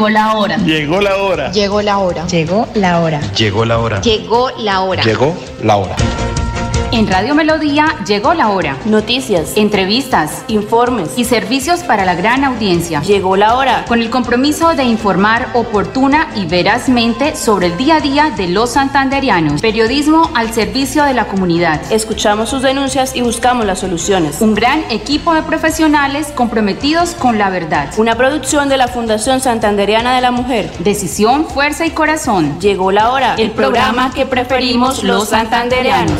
Llegó la hora. Llegó la hora. Llegó la hora. Llegó la hora. Llegó la hora. Llegó la hora. Llegó la hora. En Radio Melodía llegó la hora. Noticias, entrevistas, informes y servicios para la gran audiencia. Llegó la hora. Con el compromiso de informar oportuna y verazmente sobre el día a día de los santanderianos. Periodismo al servicio de la comunidad. Escuchamos sus denuncias y buscamos las soluciones. Un gran equipo de profesionales comprometidos con la verdad. Una producción de la Fundación Santanderiana de la Mujer. Decisión, fuerza y corazón. Llegó la hora. El, programa que preferimos los santanderianos.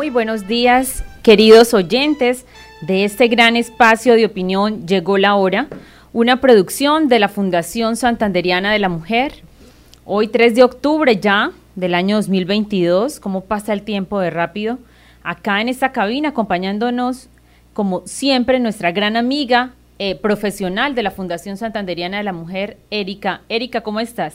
Muy buenos días, queridos oyentes de este gran espacio de opinión Llegó la hora, una producción de la Fundación Santanderiana de la Mujer. Hoy 3 de octubre ya del año 2022, cómo pasa el tiempo de rápido. Acá en esta cabina acompañándonos, como siempre, nuestra gran amiga eh, profesional de la Fundación Santanderiana de la Mujer, Erika. Erika, ¿cómo estás?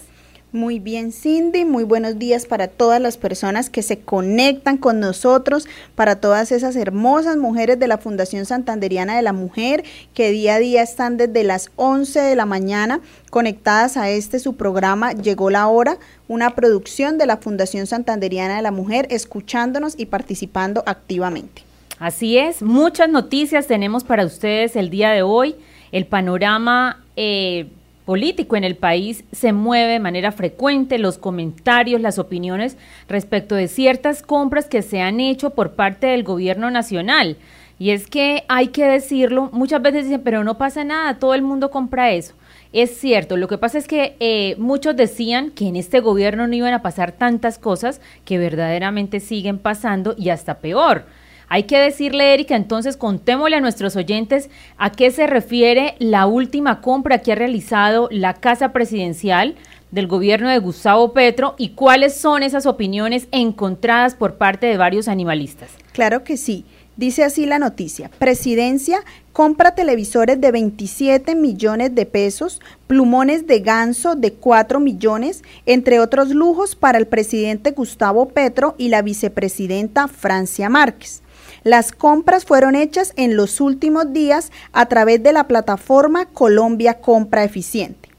Muy bien, Cindy. Muy buenos días para todas las personas que se conectan con nosotros, para todas esas hermosas mujeres de la Fundación Santanderiana de la Mujer que día a día están desde las 11 de la mañana conectadas a este su programa Llegó la hora, una producción de la Fundación Santanderiana de la Mujer, escuchándonos y participando activamente. Así es, muchas noticias tenemos para ustedes el día de hoy. El panorama eh, político en el país se mueve de manera frecuente, los comentarios, las opiniones respecto de ciertas compras que se han hecho por parte del gobierno nacional. Y es que hay que decirlo, muchas veces dicen, pero no pasa nada, todo el mundo compra eso. Es cierto, lo que pasa es que eh, muchos decían que en este gobierno no iban a pasar tantas cosas que verdaderamente siguen pasando y hasta peor. Hay que decirle, Erika, entonces contémosle a nuestros oyentes a qué se refiere la última compra que ha realizado la Casa Presidencial del gobierno de Gustavo Petro y cuáles son esas opiniones encontradas por parte de varios animalistas. Claro que sí. Dice así la noticia. Presidencia compra televisores de 27 millones de pesos, plumones de ganso de 4 millones, entre otros lujos para el presidente Gustavo Petro y la vicepresidenta Francia Márquez. Las compras fueron hechas en los últimos días a través de la plataforma Colombia Compra Eficiente.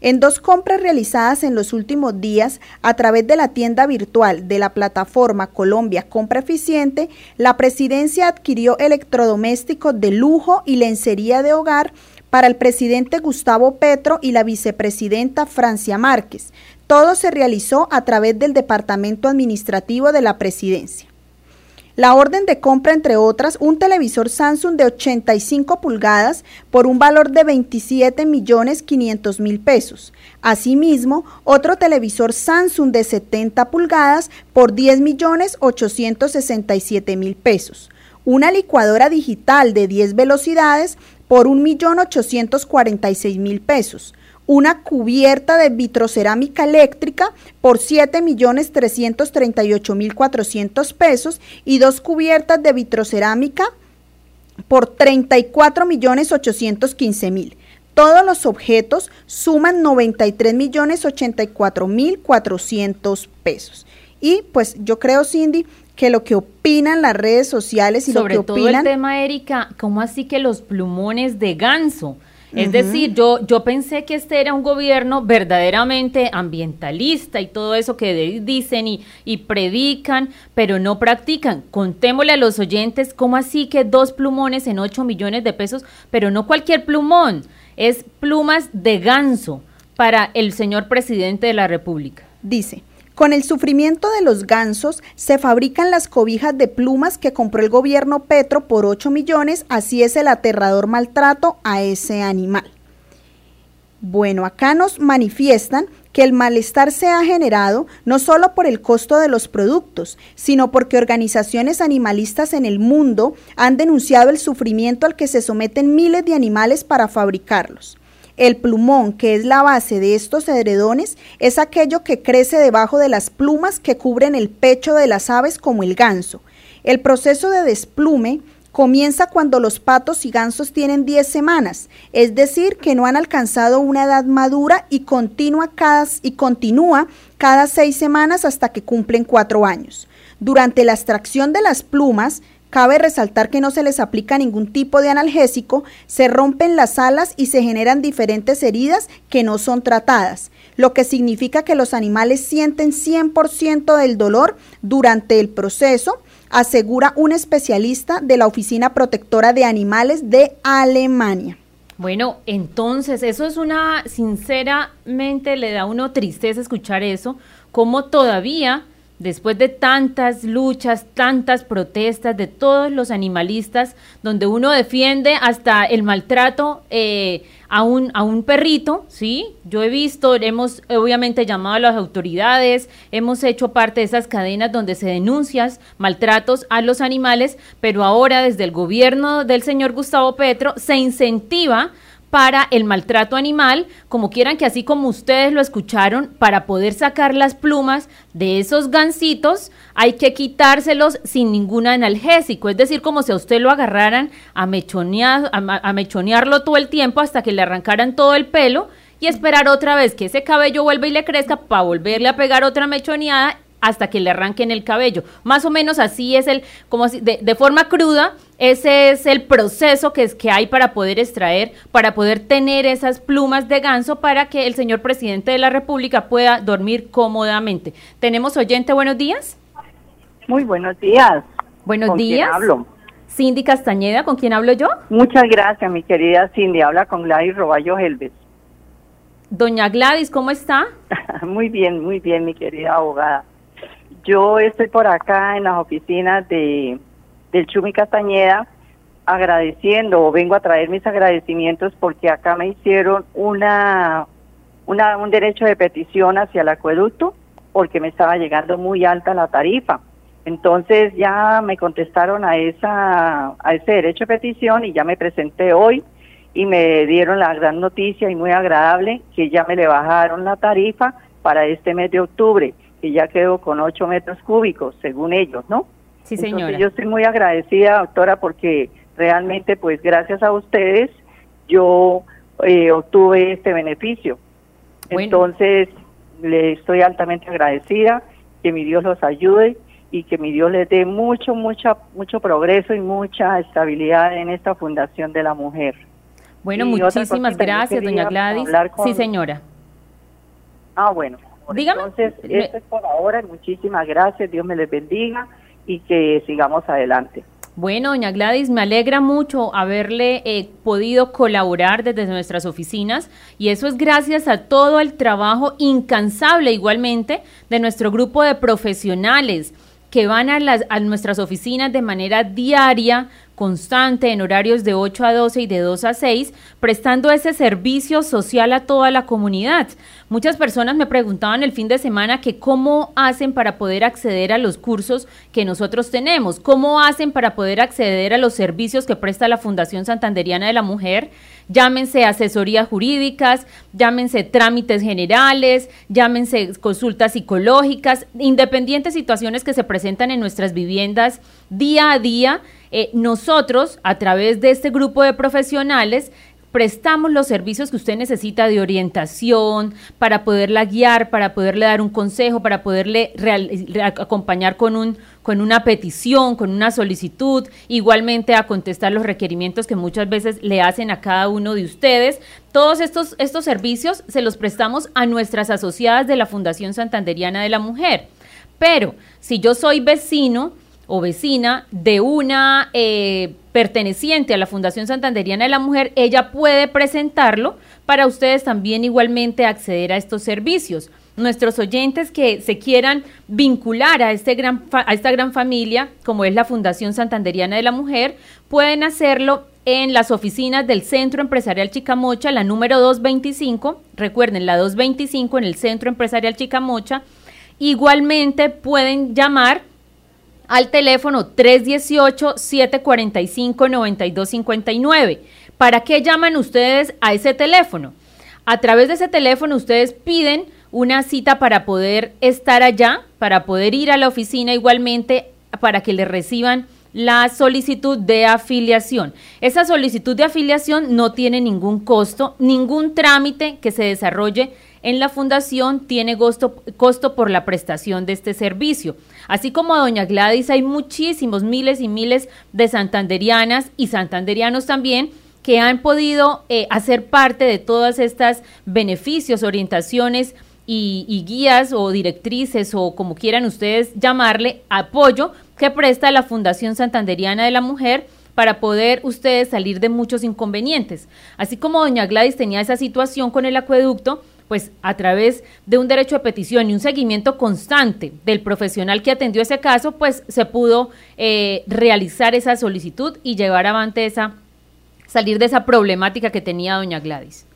En dos compras realizadas en los últimos días a través de la tienda virtual de la plataforma Colombia Compra Eficiente, la presidencia adquirió electrodomésticos de lujo y lencería de hogar para el presidente Gustavo Petro y la vicepresidenta Francia Márquez. Todo se realizó a través del Departamento Administrativo de la Presidencia. La orden de compra, entre otras, un televisor Samsung de 85 pulgadas por un valor de 27 millones 500 mil pesos. Asimismo, otro televisor Samsung de 70 pulgadas por 10 millones 867 mil pesos. Una licuadora digital de 10 velocidades por un millón 846 mil pesos una cubierta de vitrocerámica eléctrica por 7.338.400 pesos y dos cubiertas de vitrocerámica por 34.815.000. Todos los objetos suman 93.084.400 pesos. Y pues yo creo, Cindy, que lo que opinan las redes sociales y Sobre lo que todo opinan... el tema, Erika, ¿cómo así que los plumones de ganso? Es decir, yo, yo pensé que este era un gobierno verdaderamente ambientalista y todo eso que dicen y, y predican, pero no practican. Contémosle a los oyentes cómo así que dos plumones en 8 millones de pesos, pero no cualquier plumón, es plumas de ganso para el señor presidente de la República. Dice, con el sufrimiento de los gansos se fabrican las cobijas de plumas que compró el gobierno Petro por 8 millones, así es el aterrador maltrato a ese animal. Bueno, acá nos manifiestan que el malestar se ha generado no solo por el costo de los productos, sino porque organizaciones animalistas en el mundo han denunciado el sufrimiento al que se someten miles de animales para fabricarlos. El plumón, que es la base de estos edredones, es aquello que crece debajo de las plumas que cubren el pecho de las aves como el ganso. El proceso de desplume comienza cuando los patos y gansos tienen 10 semanas, es decir, que no han alcanzado una edad madura y cada, y continúa cada seis semanas hasta que cumplen cuatro años. Durante la extracción de las plumas, Cabe resaltar que no se les aplica ningún tipo de analgésico, se rompen las alas y se generan diferentes heridas que no son tratadas, lo que significa que los animales sienten 100% del dolor durante el proceso, asegura un especialista de la Oficina Protectora de Animales de Alemania. Bueno, entonces eso es una, sinceramente le da uno tristeza escuchar eso, como todavía, después de tantas luchas, tantas protestas de todos los animalistas, donde uno defiende hasta el maltrato eh, a un, a un perrito, ¿sí? Yo he visto, hemos obviamente llamado a las autoridades, hemos hecho parte de esas cadenas donde se denuncian maltratos a los animales, pero ahora desde el gobierno del señor Gustavo Petro se incentiva para el maltrato animal, como quieran que así como ustedes lo escucharon, para poder sacar las plumas de esos gansitos, hay que quitárselos sin ningún analgésico, es decir, como si a usted lo agarraran a, mechonear, a, mechonearlo todo el tiempo hasta que le arrancaran todo el pelo y esperar otra vez que ese cabello vuelva y le crezca para volverle a pegar otra mechoneada hasta que le arranquen el cabello. Más o menos así es el, como si, de, de, forma cruda, ese es el proceso que, es, que hay para poder extraer, para poder tener esas plumas de ganso para que el señor presidente de la República pueda dormir cómodamente. ¿Tenemos oyente? Buenos días. Muy buenos días. Buenos ¿Con días. Quién hablo? Cindy Castañeda, ¿con quién hablo yo? Muchas gracias, mi querida Cindy. Habla con Gladys Roballo Helves. Doña Gladys, ¿cómo está? muy bien, muy bien, mi querida abogada. Yo estoy por acá en las oficinas de del Chumi Castañeda agradeciendo o vengo a traer mis agradecimientos porque acá me hicieron una, una un derecho de petición hacia el acueducto porque me estaba llegando muy alta la tarifa. Entonces ya me contestaron a esa a ese derecho de petición y ya me presenté hoy y me dieron la gran noticia y muy agradable que ya me le bajaron la tarifa para este mes de octubre, que ya quedo con 8 metros cúbicos, según ellos, ¿no? Sí, señora. Entonces yo estoy muy agradecida, doctora, porque realmente, pues gracias a ustedes, yo eh, obtuve este beneficio. Bueno. Entonces, le estoy altamente agradecida, que mi Dios los ayude y que mi Dios les dé mucho, mucha, mucho progreso y mucha estabilidad en esta Fundación de la Mujer. Bueno, Y muchísimas gracias, doña Gladys. Sí, señora. Ah, bueno. Dígame. Entonces, Me- esto es por ahora. Muchísimas gracias. Dios me les bendiga y que sigamos adelante. Bueno, doña Gladys, me alegra mucho haberle eh, podido colaborar desde nuestras oficinas y eso es gracias a todo el trabajo incansable igualmente de nuestro grupo de profesionales que van a, las, a nuestras oficinas de manera diaria, constante, en horarios de 8 a 12 y de 2 a 6, prestando ese servicio social a toda la comunidad. Muchas personas me preguntaban el fin de semana que cómo hacen para poder acceder a los cursos que nosotros tenemos, cómo hacen para poder acceder a los servicios que presta la Fundación Santanderiana de la Mujer, llámense asesorías jurídicas, llámense trámites generales, llámense consultas psicológicas, independientes situaciones que se presentan en nuestras viviendas día a día. Eh, nosotros, a través de este grupo de profesionales, prestamos los servicios que usted necesita de orientación para poderla guiar, para poderle dar un consejo, para poderle re- acompañar con un con una petición, con una solicitud, igualmente a contestar los requerimientos que muchas veces le hacen a cada uno de ustedes. Todos estos estos servicios se los prestamos a nuestras asociadas de la Fundación Santanderiana de la Mujer. Pero si yo soy vecino o vecina de una eh, perteneciente a la Fundación Santanderiana de la Mujer, ella puede presentarlo para ustedes también igualmente acceder a estos servicios. Nuestros oyentes que se quieran vincular a, este gran a esta gran familia, como es la Fundación Santanderiana de la Mujer, pueden hacerlo en las oficinas del Centro Empresarial Chicamocha, la número 225, recuerden, la 225 en el Centro Empresarial Chicamocha, Igualmente pueden llamar al teléfono 318-745-9259. ¿Para qué llaman ustedes a ese teléfono? A través de ese teléfono ustedes piden una cita para poder estar allá, para poder ir a la oficina igualmente, para que le reciban la solicitud de afiliación. Esa solicitud de afiliación no tiene ningún costo, ningún trámite que se desarrolle en la fundación tiene costo, por la prestación de este servicio. Así como a doña Gladys hay muchísimos miles y miles de santanderianas y santanderianos también que han podido eh, hacer parte de todas estas beneficios, orientaciones y, guías o directrices o como quieran ustedes llamarle, apoyo que presta la Fundación Santanderiana de la Mujer para poder ustedes salir de muchos inconvenientes. Así como doña Gladys tenía esa situación con el acueducto, pues a través de un derecho de petición y un seguimiento constante del profesional que atendió ese caso, pues se pudo eh, realizar esa solicitud y llevar avante esa, salir de esa problemática que tenía doña Gladys.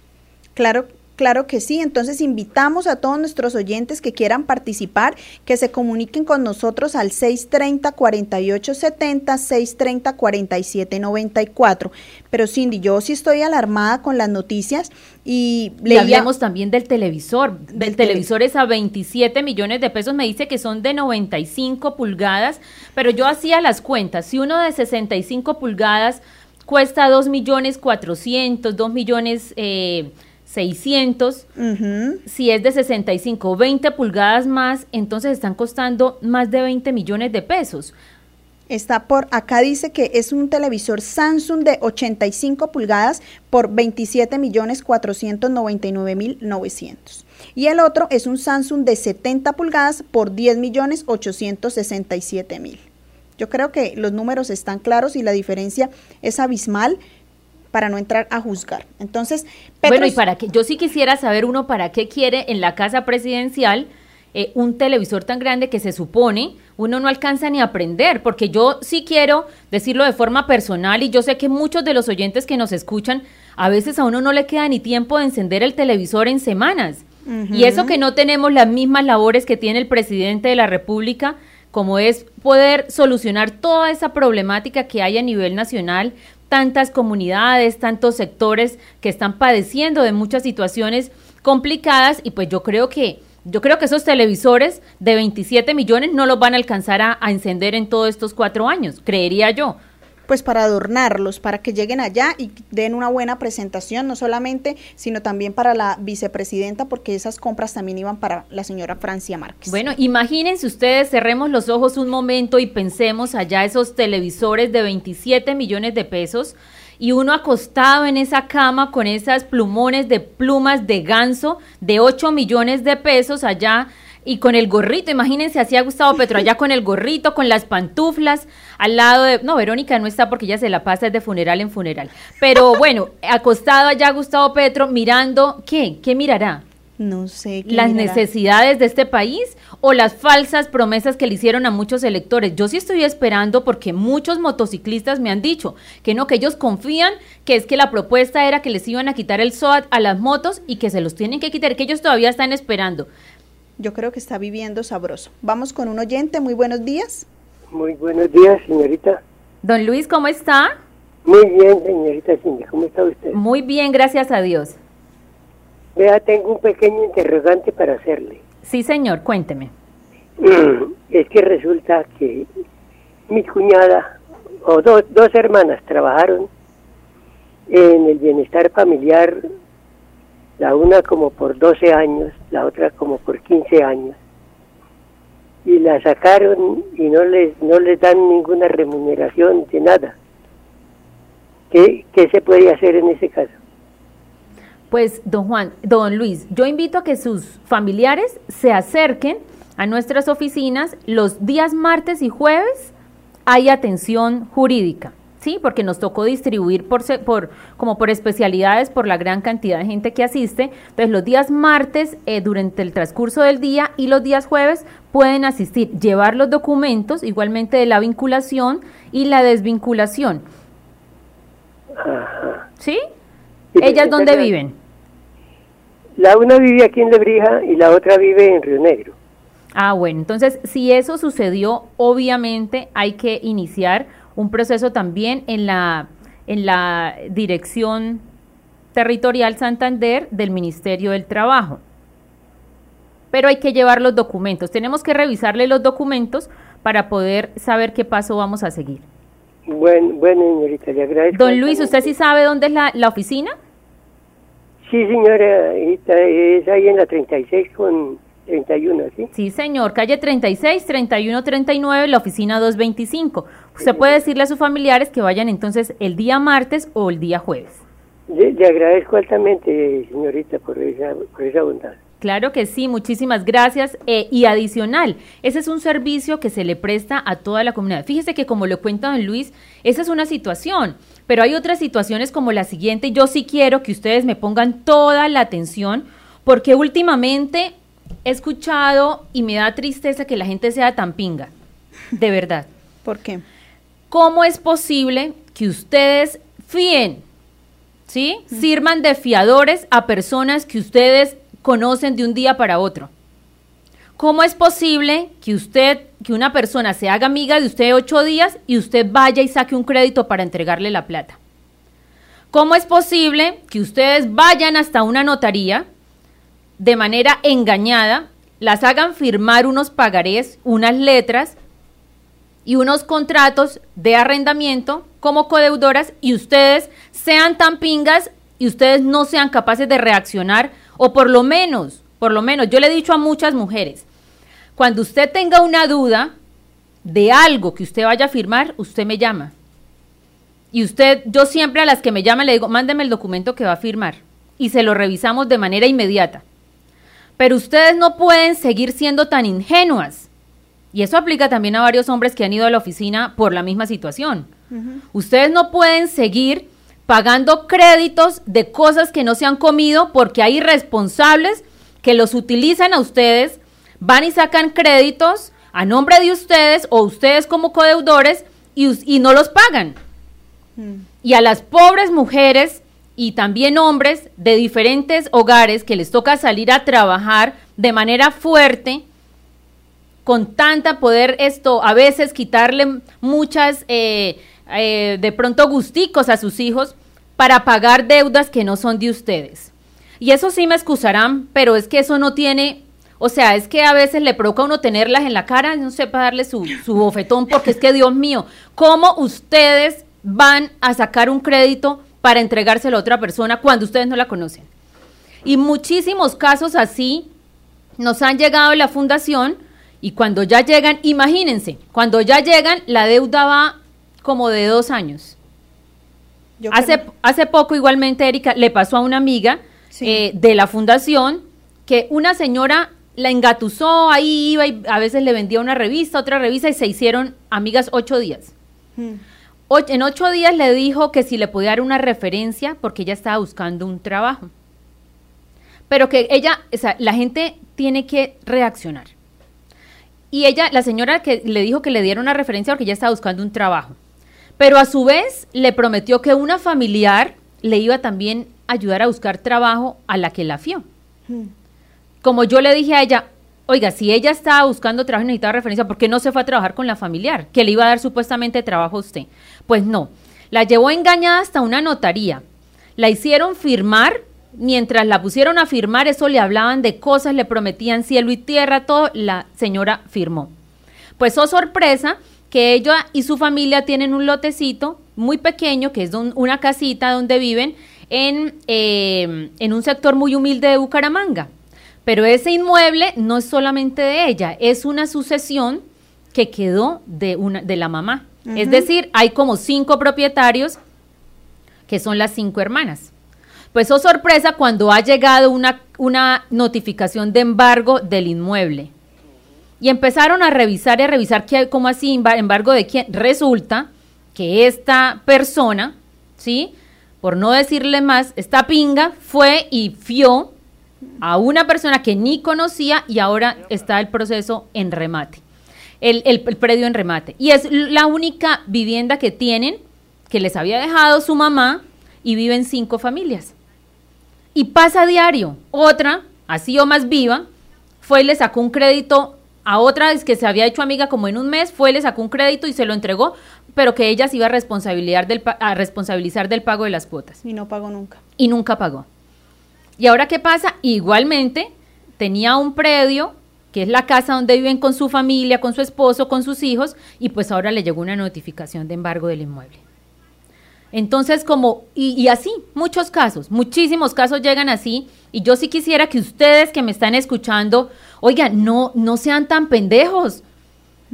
Claro, Claro que sí, entonces invitamos a todos nuestros oyentes que quieran participar, que se comuniquen con nosotros al 630-4870, 630-4794. Pero Cindy, yo sí estoy alarmada con las noticias y le hablamos también del televisor, del, televisor es a 27 millones de pesos, me dice que son de 95 pulgadas, pero yo hacía las cuentas, si uno de 65 pulgadas cuesta 2 millones 400, 2 millones... Eh, 600, si es de 65 20 pulgadas más, entonces están costando más de 20 millones de pesos. Está por, acá dice que es un televisor Samsung de 85 pulgadas por 27 millones 499 mil 900. Y el otro es un Samsung de 70 pulgadas por 10 millones 867 mil. Yo creo que los números están claros y la diferencia es abismal para no entrar a juzgar. Entonces, bueno, y para que yo sí quisiera saber uno para qué quiere en la casa presidencial eh, un televisor tan grande que se supone uno no alcanza ni a aprender, porque yo sí quiero decirlo de forma personal y yo sé que muchos de los oyentes que nos escuchan, a veces a uno no le queda ni tiempo de encender el televisor en semanas. Y eso que no tenemos las mismas labores que tiene el presidente de la República, como es poder solucionar toda esa problemática que hay a nivel nacional tantas comunidades, tantos sectores que están padeciendo de muchas situaciones complicadas y pues yo creo que yo creo que esos televisores de 27 millones no los van a alcanzar a, a encender en todos estos cuatro años, creería yo pues para adornarlos, para que lleguen allá y den una buena presentación, no solamente, sino también para la vicepresidenta, porque esas compras también iban para la señora Francia Márquez. Bueno, imagínense ustedes, cerremos los ojos un momento y pensemos allá esos televisores de 27 millones de pesos y uno acostado en esa cama con esas plumones de plumas de ganso de 8 millones de pesos allá y con el gorrito, imagínense, así ha Gustavo Petro allá con el gorrito, con las pantuflas, al lado de, no, Verónica no está porque ya se la pasa de funeral en funeral, pero bueno, acostado allá Gustavo Petro mirando, ¿qué? ¿Qué mirará? No sé. ¿Las necesidades de este país o las falsas promesas que le hicieron a muchos electores? Yo sí estoy esperando porque muchos motociclistas me han dicho que no, que ellos confían que es que la propuesta era que les iban a quitar el SOAT a las motos y que se los tienen que quitar, que ellos todavía están esperando yo creo que está viviendo sabroso. Vamos con un oyente, muy buenos días. Muy buenos días, señorita. Don Luis, ¿cómo está? Muy bien, señorita Cindy, ¿cómo está usted? Muy bien, gracias a Dios. Vea, tengo un pequeño interrogante para hacerle. Sí, señor, cuénteme. Es que resulta que mi cuñada, o dos hermanas, trabajaron en el bienestar familiar la una como por 12 años, la otra como por 15 años. Y la sacaron y no les, no les dan ninguna remuneración de nada. ¿Qué, ¿Qué se puede hacer en ese caso? Pues, don Juan, don Luis, yo invito a que sus familiares se acerquen a nuestras oficinas los días martes y jueves. Hay atención jurídica. Sí, porque nos tocó distribuir por, por, como por especialidades por la gran cantidad de gente que asiste. Entonces, los días martes, eh, durante el transcurso del día y los días jueves pueden asistir, llevar los documentos, igualmente de la vinculación y la desvinculación. ¿Sí? ¿Ellas dónde viven? La una vive aquí en Lebrija y la otra vive en Río Negro. Ah, bueno, entonces si eso sucedió, obviamente hay que iniciar un proceso también en la, en la Dirección Territorial Santander del Ministerio del Trabajo. Pero hay que llevar los documentos. Tenemos que revisarle los documentos para poder saber qué paso vamos a seguir. Bueno, bueno señorita, le agradezco. Don Luis, ¿usted sí sabe dónde es la, la oficina? Sí, señora, es ahí en la 36 con 31, ¿sí? Sí, señor, calle 36, 31, 39, la oficina 225. Usted puede decirle a sus familiares que vayan entonces el día martes o el día jueves. Le, agradezco altamente, señorita, por esa, por esa bondad. Claro que sí, muchísimas gracias. Eh, y adicional, ese es un servicio que se le presta a toda la comunidad. Fíjese que como lo cuenta don Luis, esa es una situación, pero hay otras situaciones como la siguiente. Yo sí quiero que ustedes me pongan toda la atención porque últimamente he escuchado y me da tristeza que la gente sea tan pinga, de verdad. ¿Por qué? ¿Cómo es posible que ustedes fíen, ¿sí? Sirvan de fiadores a personas que ustedes conocen de un día para otro? ¿Cómo es posible que usted, que una persona se haga amiga de usted ocho días y usted vaya y saque un crédito para entregarle la plata? ¿Cómo es posible que ustedes vayan hasta una notaría de manera engañada, las hagan firmar unos pagarés, unas letras y unos contratos de arrendamiento como codeudoras y ustedes sean tan pingas y ustedes no sean capaces de reaccionar o por lo menos, por lo menos, yo le he dicho a muchas mujeres, cuando usted tenga una duda de algo que usted vaya a firmar, usted me llama. Y usted, yo siempre a las que me llaman le digo, mándeme el documento que va a firmar y se lo revisamos de manera inmediata. Pero ustedes no pueden seguir siendo tan ingenuas y eso aplica también a varios hombres que han ido a la oficina por la misma situación. Ustedes no pueden seguir pagando créditos de cosas que no se han comido porque hay irresponsables que los utilizan a ustedes, van y sacan créditos a nombre de ustedes o ustedes como codeudores y, no los pagan. Y a las pobres mujeres y también hombres de diferentes hogares que les toca salir a trabajar de manera fuerte, con tanta poder esto, a veces quitarle muchas, eh, eh, de pronto gusticos a sus hijos para pagar deudas que no son de ustedes. Y eso sí me excusarán, pero es que eso no tiene, o sea, es que a veces le provoca a uno tenerlas en la cara, no sé, para darle su, su bofetón, porque es que Dios mío, ¿cómo ustedes van a sacar un crédito para entregárselo a otra persona cuando ustedes no la conocen? Y muchísimos casos así nos han llegado a la fundación y cuando ya llegan, imagínense, cuando ya llegan, la deuda va como de dos años. hace, hace poco igualmente, Erika, le pasó a una amiga eh, de la fundación que una señora la engatusó, ahí iba y a veces le vendía una revista, otra revista y se hicieron amigas ocho días. Hmm. En ocho días le dijo que si le podía dar una referencia porque ella estaba buscando un trabajo. Pero que ella, o sea, la gente tiene que reaccionar. Y ella, la señora que le dijo que le diera una referencia porque ella estaba buscando un trabajo. Pero a su vez le prometió que una familiar le iba también a ayudar a buscar trabajo a la que la fió. Hmm. Como yo le dije a ella, oiga, si ella estaba buscando trabajo y necesitaba referencia, ¿por qué no se fue a trabajar con la familiar? Que le iba a dar supuestamente trabajo a usted. Pues no, la llevó engañada hasta una notaría. La hicieron firmar mientras la pusieron a firmar, eso le hablaban de cosas, le prometían cielo y tierra, todo, la señora firmó. Pues oh sorpresa que ella y su familia tienen un lotecito muy pequeño, que es una casita donde viven en, em, en un sector muy humilde de Bucaramanga. Pero ese inmueble no es solamente de ella, es una sucesión que quedó de, una, de la mamá. Es decir, hay como cinco propietarios que son las cinco hermanas. Pues oh sorpresa cuando ha llegado una, una notificación de embargo del inmueble. Y empezaron a revisar y a revisar cómo así, embargo de quién. Resulta que esta persona, ¿sí? Por no decirle más, esta pinga fue y fió a una persona que ni conocía y ahora está el proceso en remate, el, el, el, predio en remate. Y es la única vivienda que tienen, que les había dejado su mamá y viven cinco familias. Y pasa a diario. Otra, así o más viva, fue y le sacó un crédito a otra que se había hecho amiga como en un mes, fue y le sacó un crédito y se lo entregó, pero que ella se iba a responsabilizar del, a responsabilizar del pago de las cuotas. Y no pagó nunca. Y nunca pagó. ¿Y ahora qué pasa? Igualmente tenía un predio, que es la casa donde viven con su familia, con su esposo, con sus hijos, y pues ahora le llegó una notificación de embargo del inmueble. Entonces, como, y, y, así, muchos casos, muchísimos casos llegan así, y yo sí quisiera que ustedes que me están escuchando, oigan, no, no sean tan pendejos.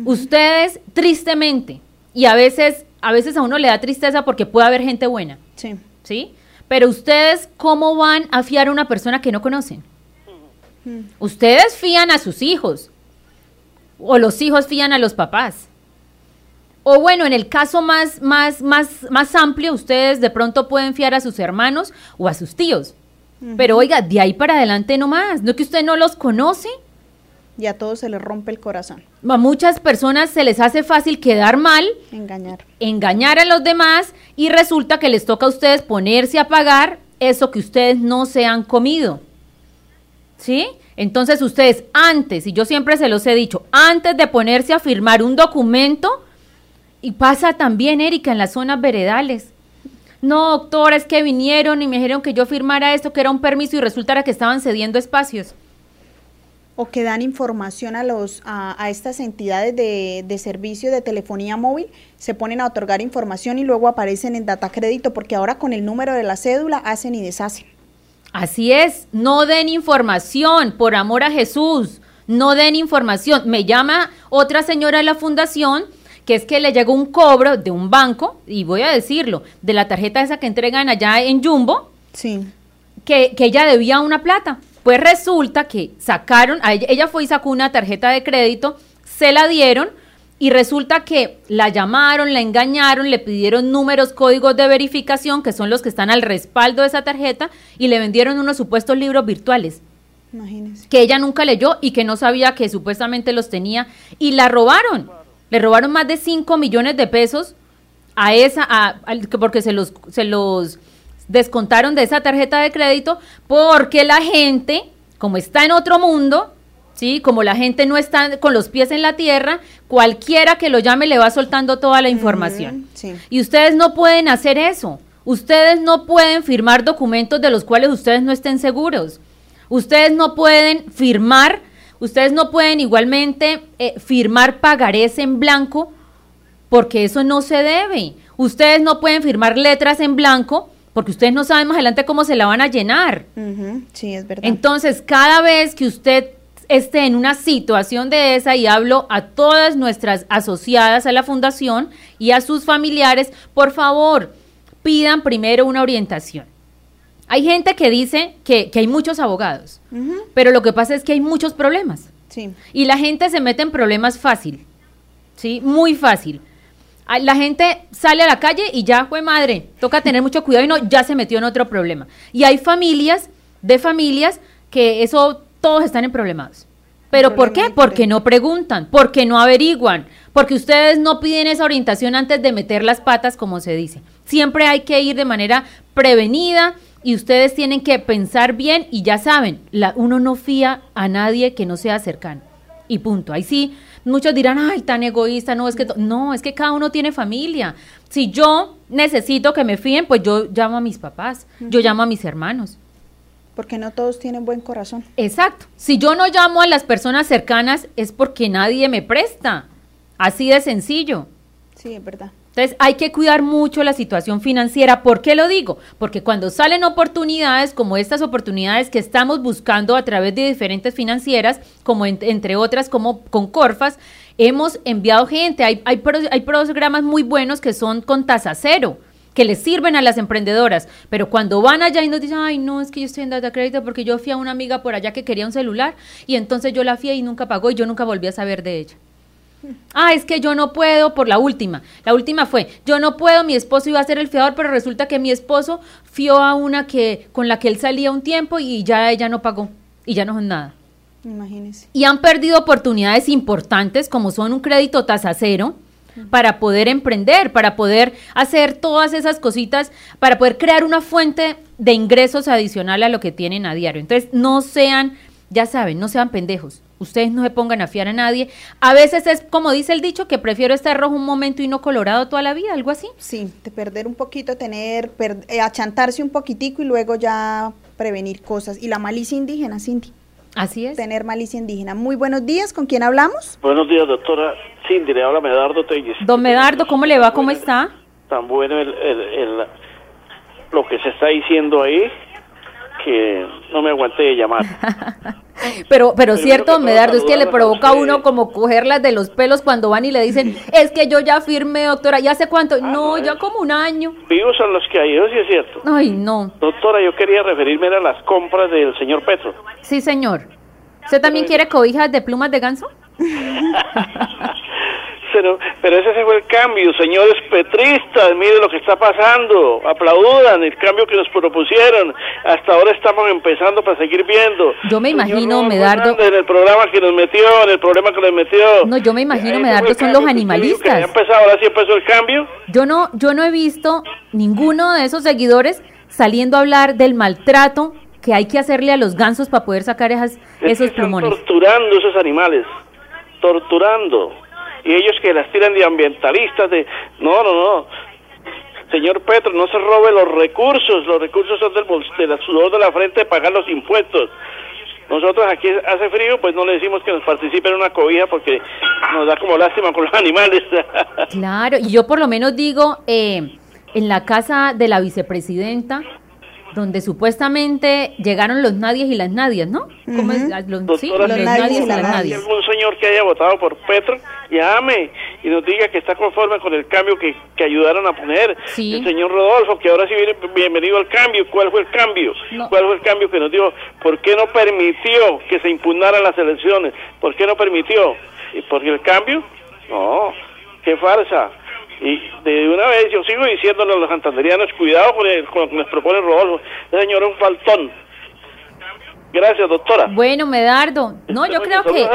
Ustedes, tristemente, y a veces, a veces a uno le da tristeza porque puede haber gente buena. Sí. ¿Sí? Pero ustedes, ¿cómo van a fiar a una persona que no conocen? Ustedes fían a sus hijos, o los hijos fían a los papás. O bueno, en el caso más, más, más, más amplio, ustedes de pronto pueden fiar a sus hermanos o a sus tíos. Pero oiga, de ahí para adelante no más. No que usted no los conoce. Y a todos se les rompe el corazón. A muchas personas se les hace fácil quedar mal. Engañar. Engañar a los demás y resulta que les toca a ustedes ponerse a pagar eso que ustedes no se han comido. ¿Sí? Entonces ustedes antes, y yo siempre se los he dicho, antes de ponerse a firmar un documento, y pasa también, Erika, en las zonas veredales. No, doctora, es que vinieron y me dijeron que yo firmara esto, que era un permiso y resultara que estaban cediendo espacios. O que dan información a, los, a, a estas entidades de, de, servicio de telefonía móvil, se ponen a otorgar información y luego aparecen en data crédito, porque ahora con el número de la cédula hacen y deshacen. Así es, no den información, por amor a Jesús, no den información. Me llama otra señora de la fundación que es que le llegó un cobro de un banco, y voy a decirlo, de la tarjeta esa que entregan allá en Jumbo, sí. que, que ella debía una plata. Pues resulta que sacaron, ella, ella fue y sacó una tarjeta de crédito, se la dieron, y resulta que la llamaron, la engañaron, le pidieron números, códigos de verificación, que son los que están al respaldo de esa tarjeta, y le vendieron unos supuestos libros virtuales. Imagínense. Que ella nunca leyó y que no sabía que supuestamente los tenía, y la robaron. Le robaron más de 5 millones de pesos a esa, a, a, porque se los, se los descontaron de esa tarjeta de crédito, porque la gente, como está en otro mundo, ¿sí? Como la gente no está con los pies en la tierra, cualquiera que lo llame le va soltando toda la información. Sí. Y ustedes no pueden hacer eso. Ustedes no pueden firmar documentos de los cuales ustedes no estén seguros. Ustedes no pueden firmar, ustedes no pueden igualmente eh, firmar pagarés en blanco porque eso no se debe. Ustedes no pueden firmar letras en blanco porque ustedes no saben más adelante cómo se la van a llenar. Uh -huh. Sí, es verdad. Entonces, cada vez que usted esté en una situación de esa y hablo a todas nuestras asociadas a la fundación y a sus familiares, por favor, pidan primero una orientación. Hay gente que dice que, que hay muchos abogados, uh -huh. pero lo que pasa es que hay muchos problemas. Sí. Y la gente se mete en problemas fácil, ¿sí? Muy fácil. La gente sale a la calle y ya fue madre, toca tener mucho cuidado y no, ya se metió en otro problema. Y hay familias, de familias, que eso todos están en problemas. ¿Pero por qué? Porque no preguntan, porque no averiguan, porque ustedes no piden esa orientación antes de meter las patas, como se dice. Siempre hay que ir de manera prevenida y ustedes tienen que pensar bien y ya saben, la, uno no fía a nadie que no sea cercano. Y punto. Ahí sí, muchos dirán, ay, tan egoísta, no, es que, no, es que cada uno tiene familia. Si yo necesito que me fíen, pues yo llamo a mis papás, uh -huh. yo llamo a mis hermanos. Porque no todos tienen buen corazón. Exacto. Si yo no llamo a las personas cercanas es porque nadie me presta. Así de sencillo. Sí, es verdad. Entonces hay que cuidar mucho la situación financiera. ¿Por qué lo digo? Porque cuando salen oportunidades como estas oportunidades que estamos buscando a través de diferentes financieras, como en, entre otras como con Corfas, hemos enviado gente. Hay, hay, hay programas muy buenos que son con tasa cero que les sirven a las emprendedoras, pero cuando van allá y nos dicen, ay, no, es que yo estoy en data crédito porque yo fui a una amiga por allá que quería un celular y entonces yo la fui y nunca pagó y yo nunca volví a saber de ella. Ah, es que yo no puedo por la última. La última fue, yo no puedo, mi esposo iba a ser el fiador, pero resulta que mi esposo fió a una que con la que él salía un tiempo y ya ella no pagó y ya no son nada. Imagínese. Y han perdido oportunidades importantes como son un crédito tasa cero, para poder emprender, para poder hacer todas esas cositas, para poder crear una fuente de ingresos adicional a lo que tienen a diario. Entonces, no sean, ya saben, no sean pendejos. Ustedes no se pongan a fiar a nadie. A veces es como dice el dicho, que prefiero estar rojo un momento y no colorado toda la vida, algo así. Sí, de perder un poquito, tener, per, eh, achantarse un poquitico y luego ya prevenir cosas. Y la malicia indígena, Cindy. Así es. Tener malicia indígena. Muy buenos días, ¿con quién hablamos? Buenos días, doctora Cindy, le habla Medardo Telles. Don Medardo, ¿cómo le va? ¿Cómo está? tan bueno el, el, el- lo que se está diciendo ahí que no me aguanté de llamar. Pero, pero cierto, Medardo, es que le provoca a uno como cogerlas de los pelos cuando van y le dicen, es que yo ya firmé, doctora, ¿ya hace cuánto? no, no, ya como un año. Vivos son los que hay, eso sí es cierto. Ay, no. Doctora, yo quería referirme a las compras del señor Petro. Sí, señor. ¿Usted también quiere cobijas de plumas de ganso? Pero, pero ese fue el cambio, señores petristas, mire lo que está pasando, aplaudan el cambio que nos propusieron, hasta ahora estamos empezando para seguir viendo. Yo me imagino, Medardo- En el programa que nos metió, en el problema que nos metió. No, yo me imagino, Medardo, son los animalistas. empezado, ahora sí empezó el cambio. Yo no, yo no he visto ninguno de esos seguidores saliendo a hablar del maltrato que hay que hacerle a los gansos para poder sacar esas, Es esos están plumones. torturando esos animales, torturando. Y ellos que las tiran de ambientalistas, de... No, no, no. Señor Petro, no se robe los recursos, los recursos son del, del sudor de la frente de pagar los impuestos. Nosotros aquí hace frío, pues no le decimos que nos participe en una cobija porque nos da como lástima con los animales. Claro, y yo por lo menos digo, eh, en la casa de la vicepresidenta, donde supuestamente llegaron los nadies y las nadias, ¿no? ¿Cómo es? Ah, sí, los nadies nadies y las nadias. algún señor que haya votado por Petro, llame y nos diga que está conforme con el cambio que, que ayudaron a poner. Sí. El señor Rodolfo, que ahora sí viene bienvenido al cambio. ¿Cuál fue el cambio? No. ¿Cuál fue el cambio que nos dio? ¿Por qué no permitió que se impugnaran las elecciones? ¿Por qué no permitió? ¿Y por el cambio? No, qué farsa. Y de una vez yo sigo diciéndole a los santanderianos, cuidado con, el- con lo que nos propone Rodolfo. Ese señor es un faltón. Gracias, doctora. Bueno, Medardo, no, yo creo que,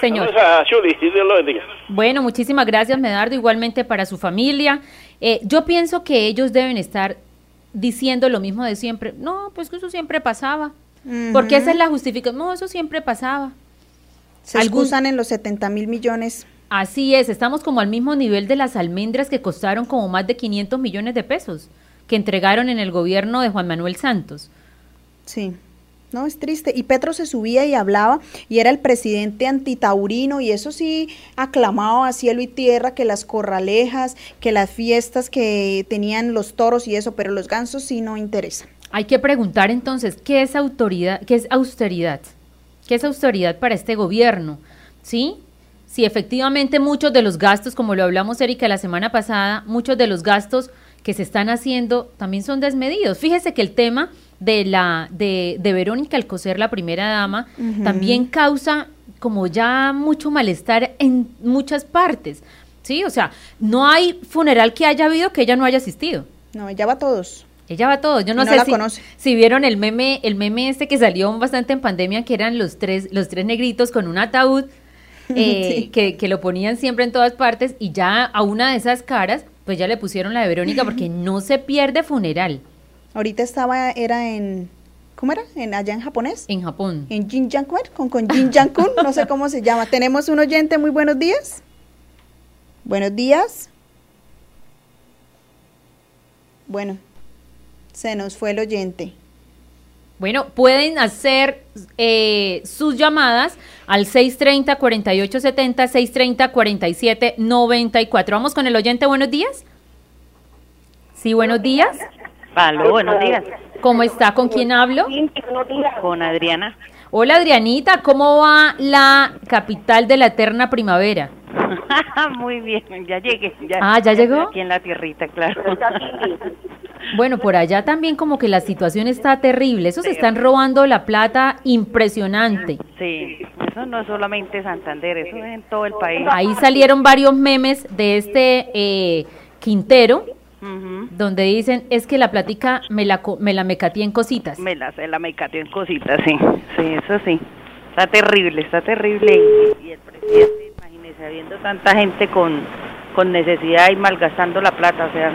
señor. saludos a Shuli, Dios lo bendiga. Bueno, muchísimas gracias, Medardo, igualmente para su familia. Eh, yo pienso que ellos deben estar diciendo lo mismo de siempre. No, pues que eso siempre pasaba. Porque esa es la justificación. No, eso siempre pasaba. Se algún- excusan en los 70 mil millones. Así es, estamos como al mismo nivel de las almendras que costaron como más de 500 millones de pesos que entregaron en el gobierno de Juan Manuel Santos. Sí. No, es triste. Y Petro se subía y hablaba y era el presidente antitaurino y eso sí aclamaba a cielo y tierra que las corralejas, que las fiestas que tenían los toros y eso, pero los gansos sí no interesan. Hay que preguntar entonces, ¿qué es autoridad, qué es austeridad? ¿Qué es austeridad para este gobierno? ¿Sí? Si efectivamente muchos de los gastos, como lo hablamos Erika la semana pasada, muchos de los gastos que se están haciendo también son desmedidos. Fíjese que el tema de la de, de Verónica Alcocer, la primera dama, también causa como ya mucho malestar en muchas partes. Sí, o sea, no hay funeral que haya habido que ella no haya asistido. No, ella va a todos. Ella va todo. Yo no, no sé si, si vieron el meme, el meme este que salió bastante en pandemia, que eran los tres, los tres negritos con un ataúd, eh, Sí. que, que lo ponían siempre en todas partes, y ya a una de esas caras, pues ya le pusieron la de Verónica, porque no se pierde funeral Ahorita estaba, era en, ¿cómo era? En allá en japonés. en Japón. En Jinjankun, con, con Jinjankun, no sé cómo se llama. Tenemos un oyente, muy buenos días. Buenos días. Bueno, se nos fue el oyente. Bueno, pueden hacer eh, sus llamadas al 630-4870, 630-4794. Vamos con el oyente, buenos días. Sí, buenos días. Aló, buenos días. ¿Cómo está? ¿Con quién hablo? Con Adriana. Hola Adrianita, ¿cómo va la capital de la eterna primavera? Muy bien, ya llegué. Ah, ¿ya llegó? Aquí en la tierrita, claro. Bueno, por allá también como que la situación está terrible. Esos están robando la plata impresionante. Sí, eso no es solamente Santander, eso es en todo el país. Ahí salieron varios memes de este eh, Quintero, Ujú. donde dicen, es que la plática me la, me la mecateé en cositas. Me la, se la en cositas, sí. Sí, eso sí. Está terrible, está terrible. Y, y el presidente, imagínese, habiendo tanta gente con, con necesidad y malgastando la plata, o sea,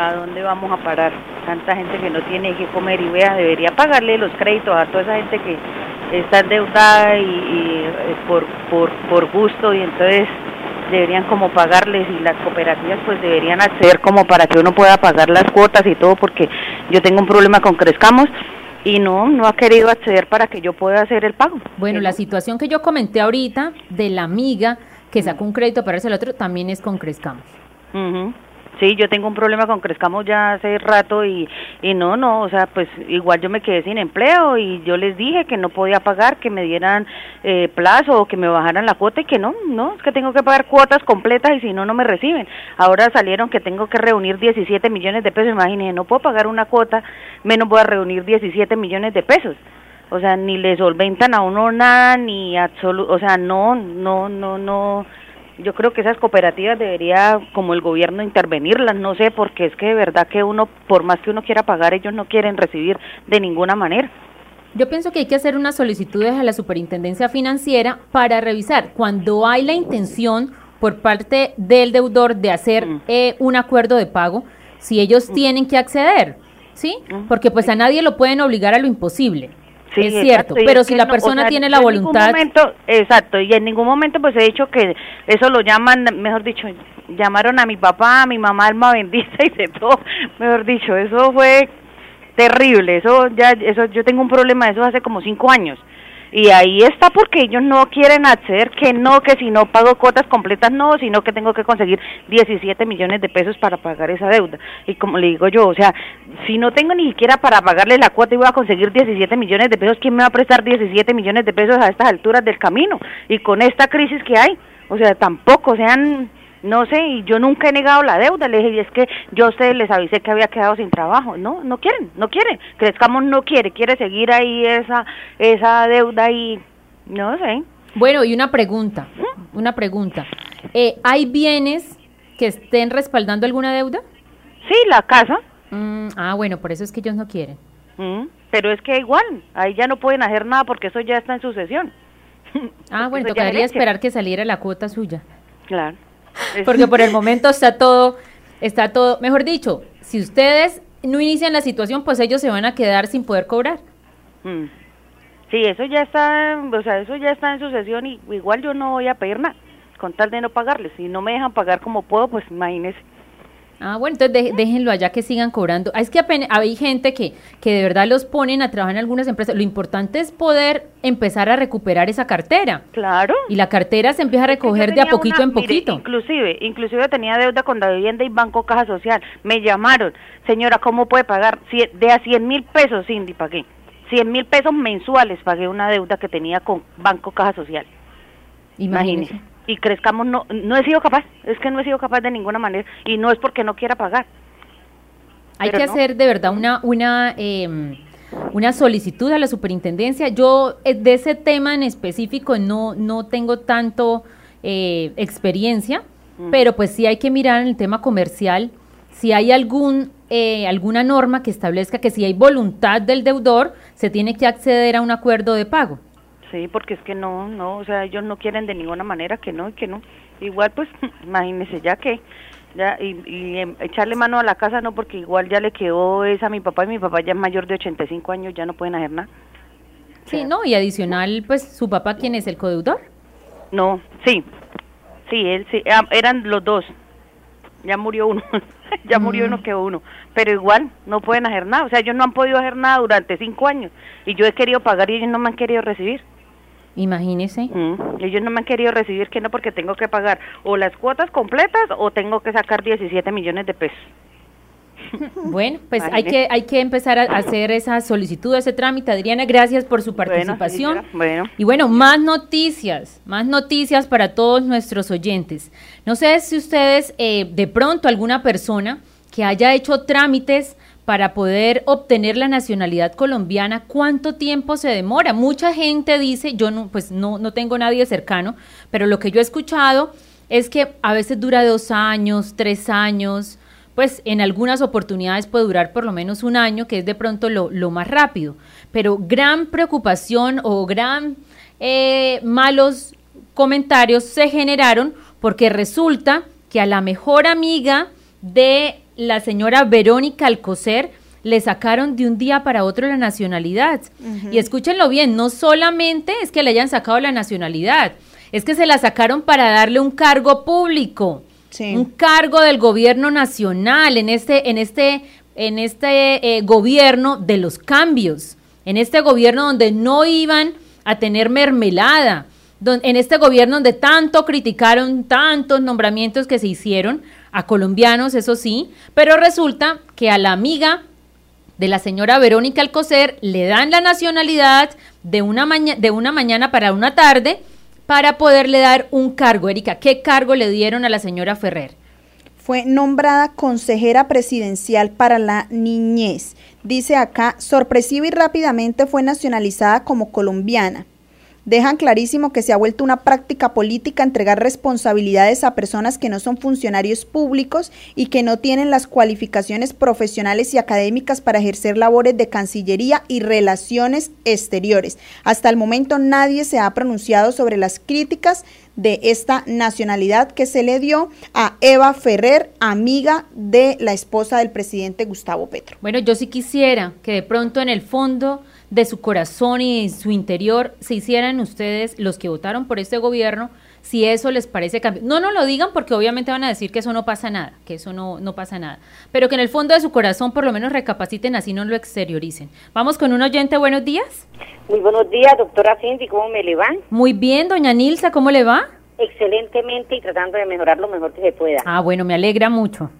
¿a dónde vamos a parar? Tanta gente que no tiene que comer y vea, debería pagarle los créditos a toda esa gente que está endeudada y, y, eh, por, por, por gusto y entonces deberían como pagarles y las cooperativas pues deberían acceder como para que uno pueda pagar las cuotas y todo porque yo tengo un problema con Crezcamos y no, no ha querido acceder para que yo pueda hacer el pago. Bueno, la situación que yo comenté ahorita de la amiga que sacó un crédito para ese al otro también es con Crezcamos. Ujú. Sí, yo tengo un problema con Crezcamos ya hace rato y, y no, no, o sea, pues igual yo me quedé sin empleo y yo les dije que no podía pagar, que me dieran eh, plazo o que me bajaran la cuota y que no, no, es que tengo que pagar cuotas completas y si no, no me reciben. Ahora salieron que tengo que reunir 17 millones de pesos, imagínense, no puedo pagar una cuota, menos voy a reunir 17 millones de pesos. O sea, ni le solventan a uno nada, ni absoluto, o sea, no, no, no, no yo creo que esas cooperativas debería como el gobierno intervenirlas, no sé, porque es que de verdad que uno, por más que uno quiera pagar, ellos no quieren recibir de ninguna manera. Yo pienso que hay que hacer unas solicitudes a la superintendencia financiera para revisar cuando hay la intención por parte del deudor de hacer mm. eh, un acuerdo de pago, si ellos mm. tienen que acceder, ¿sí? Mm. Porque pues a nadie lo pueden obligar a lo imposible. Sí, es cierto, pero si la persona tiene la voluntad... Momento, exacto, y en ningún momento pues he dicho que eso lo llaman, mejor dicho, llamaron a mi papá, a mi mamá, alma bendita y de todo, mejor dicho, eso fue terrible, eso ya, eso yo tengo un problema de eso hace como cinco años y ahí está porque ellos no quieren hacer que no, que si no pago cuotas completas no, sino que tengo que conseguir 17 millones de pesos para pagar esa deuda. Y como le digo yo, o sea, si no tengo ni siquiera para pagarle la cuota y voy a conseguir 17 millones de pesos, ¿quién me va a prestar 17 millones de pesos a estas alturas del camino? Y con esta crisis que hay, o sea, tampoco sean no sé, y yo nunca he negado la deuda, le dije, y es que yo a ustedes les avisé que había quedado sin trabajo, no, no quieren, no quieren, Crezcamos no quiere, quiere seguir ahí esa, esa deuda y no sé. Bueno, y una pregunta, ¿Mm? una pregunta, eh, ¿hay bienes que estén respaldando alguna deuda? Sí, la casa. Mm, ah, bueno, por eso es que ellos no quieren. Mm, pero es que igual, ahí ya no pueden hacer nada porque eso ya está en sucesión. Ah, bueno, tocaría esperar que saliera la cuota suya. Claro. Porque por el momento está todo, está todo, mejor dicho, si ustedes no inician la situación, pues ellos se van a quedar sin poder cobrar. Mm. Sí, eso ya está, o sea, eso ya está en sucesión y igual yo no voy a pedir nada, con tal de no pagarles. Si no me dejan pagar como puedo, pues imagínese. Ah, bueno, entonces déjenlo allá que sigan cobrando. Ah, es que apenas, hay gente que, que de verdad los ponen a trabajar en algunas empresas. Lo importante es poder empezar a recuperar esa cartera. Claro. Y la cartera se empieza a recoger de a poquito en poquito. inclusive, inclusive tenía deuda con la vivienda y Banco Caja Social. Me llamaron, señora, ¿cómo puede pagar? De a 100 mil pesos, Cindy, pagué. 100 mil pesos mensuales pagué una deuda que tenía con Banco Caja Social. Imagínese y crezcamos no no he sido capaz es que no he sido capaz de ninguna manera y no es porque no quiera pagar. Hay que hacer de verdad una una em, una solicitud a la superintendencia. Yo eh, de ese tema en específico no no tengo tanto eh, experiencia pero pues sí hay que mirar en el tema comercial. Si hay algún eh, alguna norma que establezca que si hay voluntad del deudor se tiene que acceder a un acuerdo de pago Sí, porque es que no, no, o sea, ellos no quieren de ninguna manera que no y que no. Igual, pues, imagínese ya que, ya, y, em, echarle mano a la casa no, porque igual ya le quedó esa a mi papá y mi papá ya es mayor de 85 años, ya no pueden hacer nada. Sí, no, y adicional, pues, ¿su papá quién es el codeudor? No, sí, sí, él sí, ah, eran los dos, ya murió uno, ya murió uno, mm. quedó uno, pero igual no pueden hacer nada, o sea, ellos no han podido hacer nada durante cinco años y yo he querido pagar y ellos no me han querido recibir. Imagínese. Mm, ellos no me han querido recibir que no porque tengo que pagar o las cuotas completas o tengo que sacar 17 millones de pesos. Bueno, pues hay que hay que empezar a hacer esa solicitud, ese trámite. Adriana, gracias por su participación. Bueno, Y bueno, más noticias, más noticias para todos nuestros oyentes. No sé si ustedes, eh, de pronto, alguna persona que haya hecho trámites para poder obtener la nacionalidad colombiana, ¿cuánto tiempo se demora? Mucha gente dice, yo no, pues no, no tengo nadie cercano, pero lo que yo he escuchado es que a veces dura dos años, tres años, pues en algunas oportunidades puede durar por lo menos un año, que es de pronto lo, lo más rápido. Pero gran preocupación o gran eh, malos comentarios se generaron porque resulta que a la mejor amiga de la señora Verónica Alcocer le sacaron de un día para otro la nacionalidad. Y escúchenlo bien, no solamente es que le hayan sacado la nacionalidad, es que se la sacaron para darle un cargo público, un cargo del gobierno nacional en este, en este, en este eh, gobierno de los cambios, en este gobierno donde no iban a tener mermelada, en este gobierno donde tanto criticaron tantos nombramientos que se hicieron, a colombianos, eso sí, pero resulta que a la amiga de la señora Verónica Alcocer le dan la nacionalidad de una, de una mañana para una tarde para poderle dar un cargo. Erika, ¿qué cargo le dieron a la señora Ferrer? Fue nombrada consejera presidencial para la niñez. Dice acá, sorpresiva y rápidamente fue nacionalizada como colombiana dejan clarísimo que se ha vuelto una práctica política entregar responsabilidades a personas que no son funcionarios públicos y que no tienen las cualificaciones profesionales y académicas para ejercer labores de Cancillería y relaciones exteriores. Hasta el momento nadie se ha pronunciado sobre las críticas de esta nacionalidad que se le dio a Eva Ferrer, amiga de la esposa del presidente Gustavo Petro. Bueno, yo sí quisiera que de pronto en el fondo de su corazón y su interior se hicieran ustedes, los que votaron por este gobierno, si eso les parece cambio. No nos lo digan porque obviamente van a decir que eso no pasa nada, que eso no, no pasa nada. Pero que en el fondo de su corazón por lo menos recapaciten, así no lo exterioricen. Vamos con un oyente, buenos días. Muy buenos días, doctora Cindy, ¿cómo me le va? Muy bien, doña Nilsa, ¿cómo le va? Excelentemente y tratando de mejorar lo mejor que se pueda. Ah, bueno, me alegra mucho.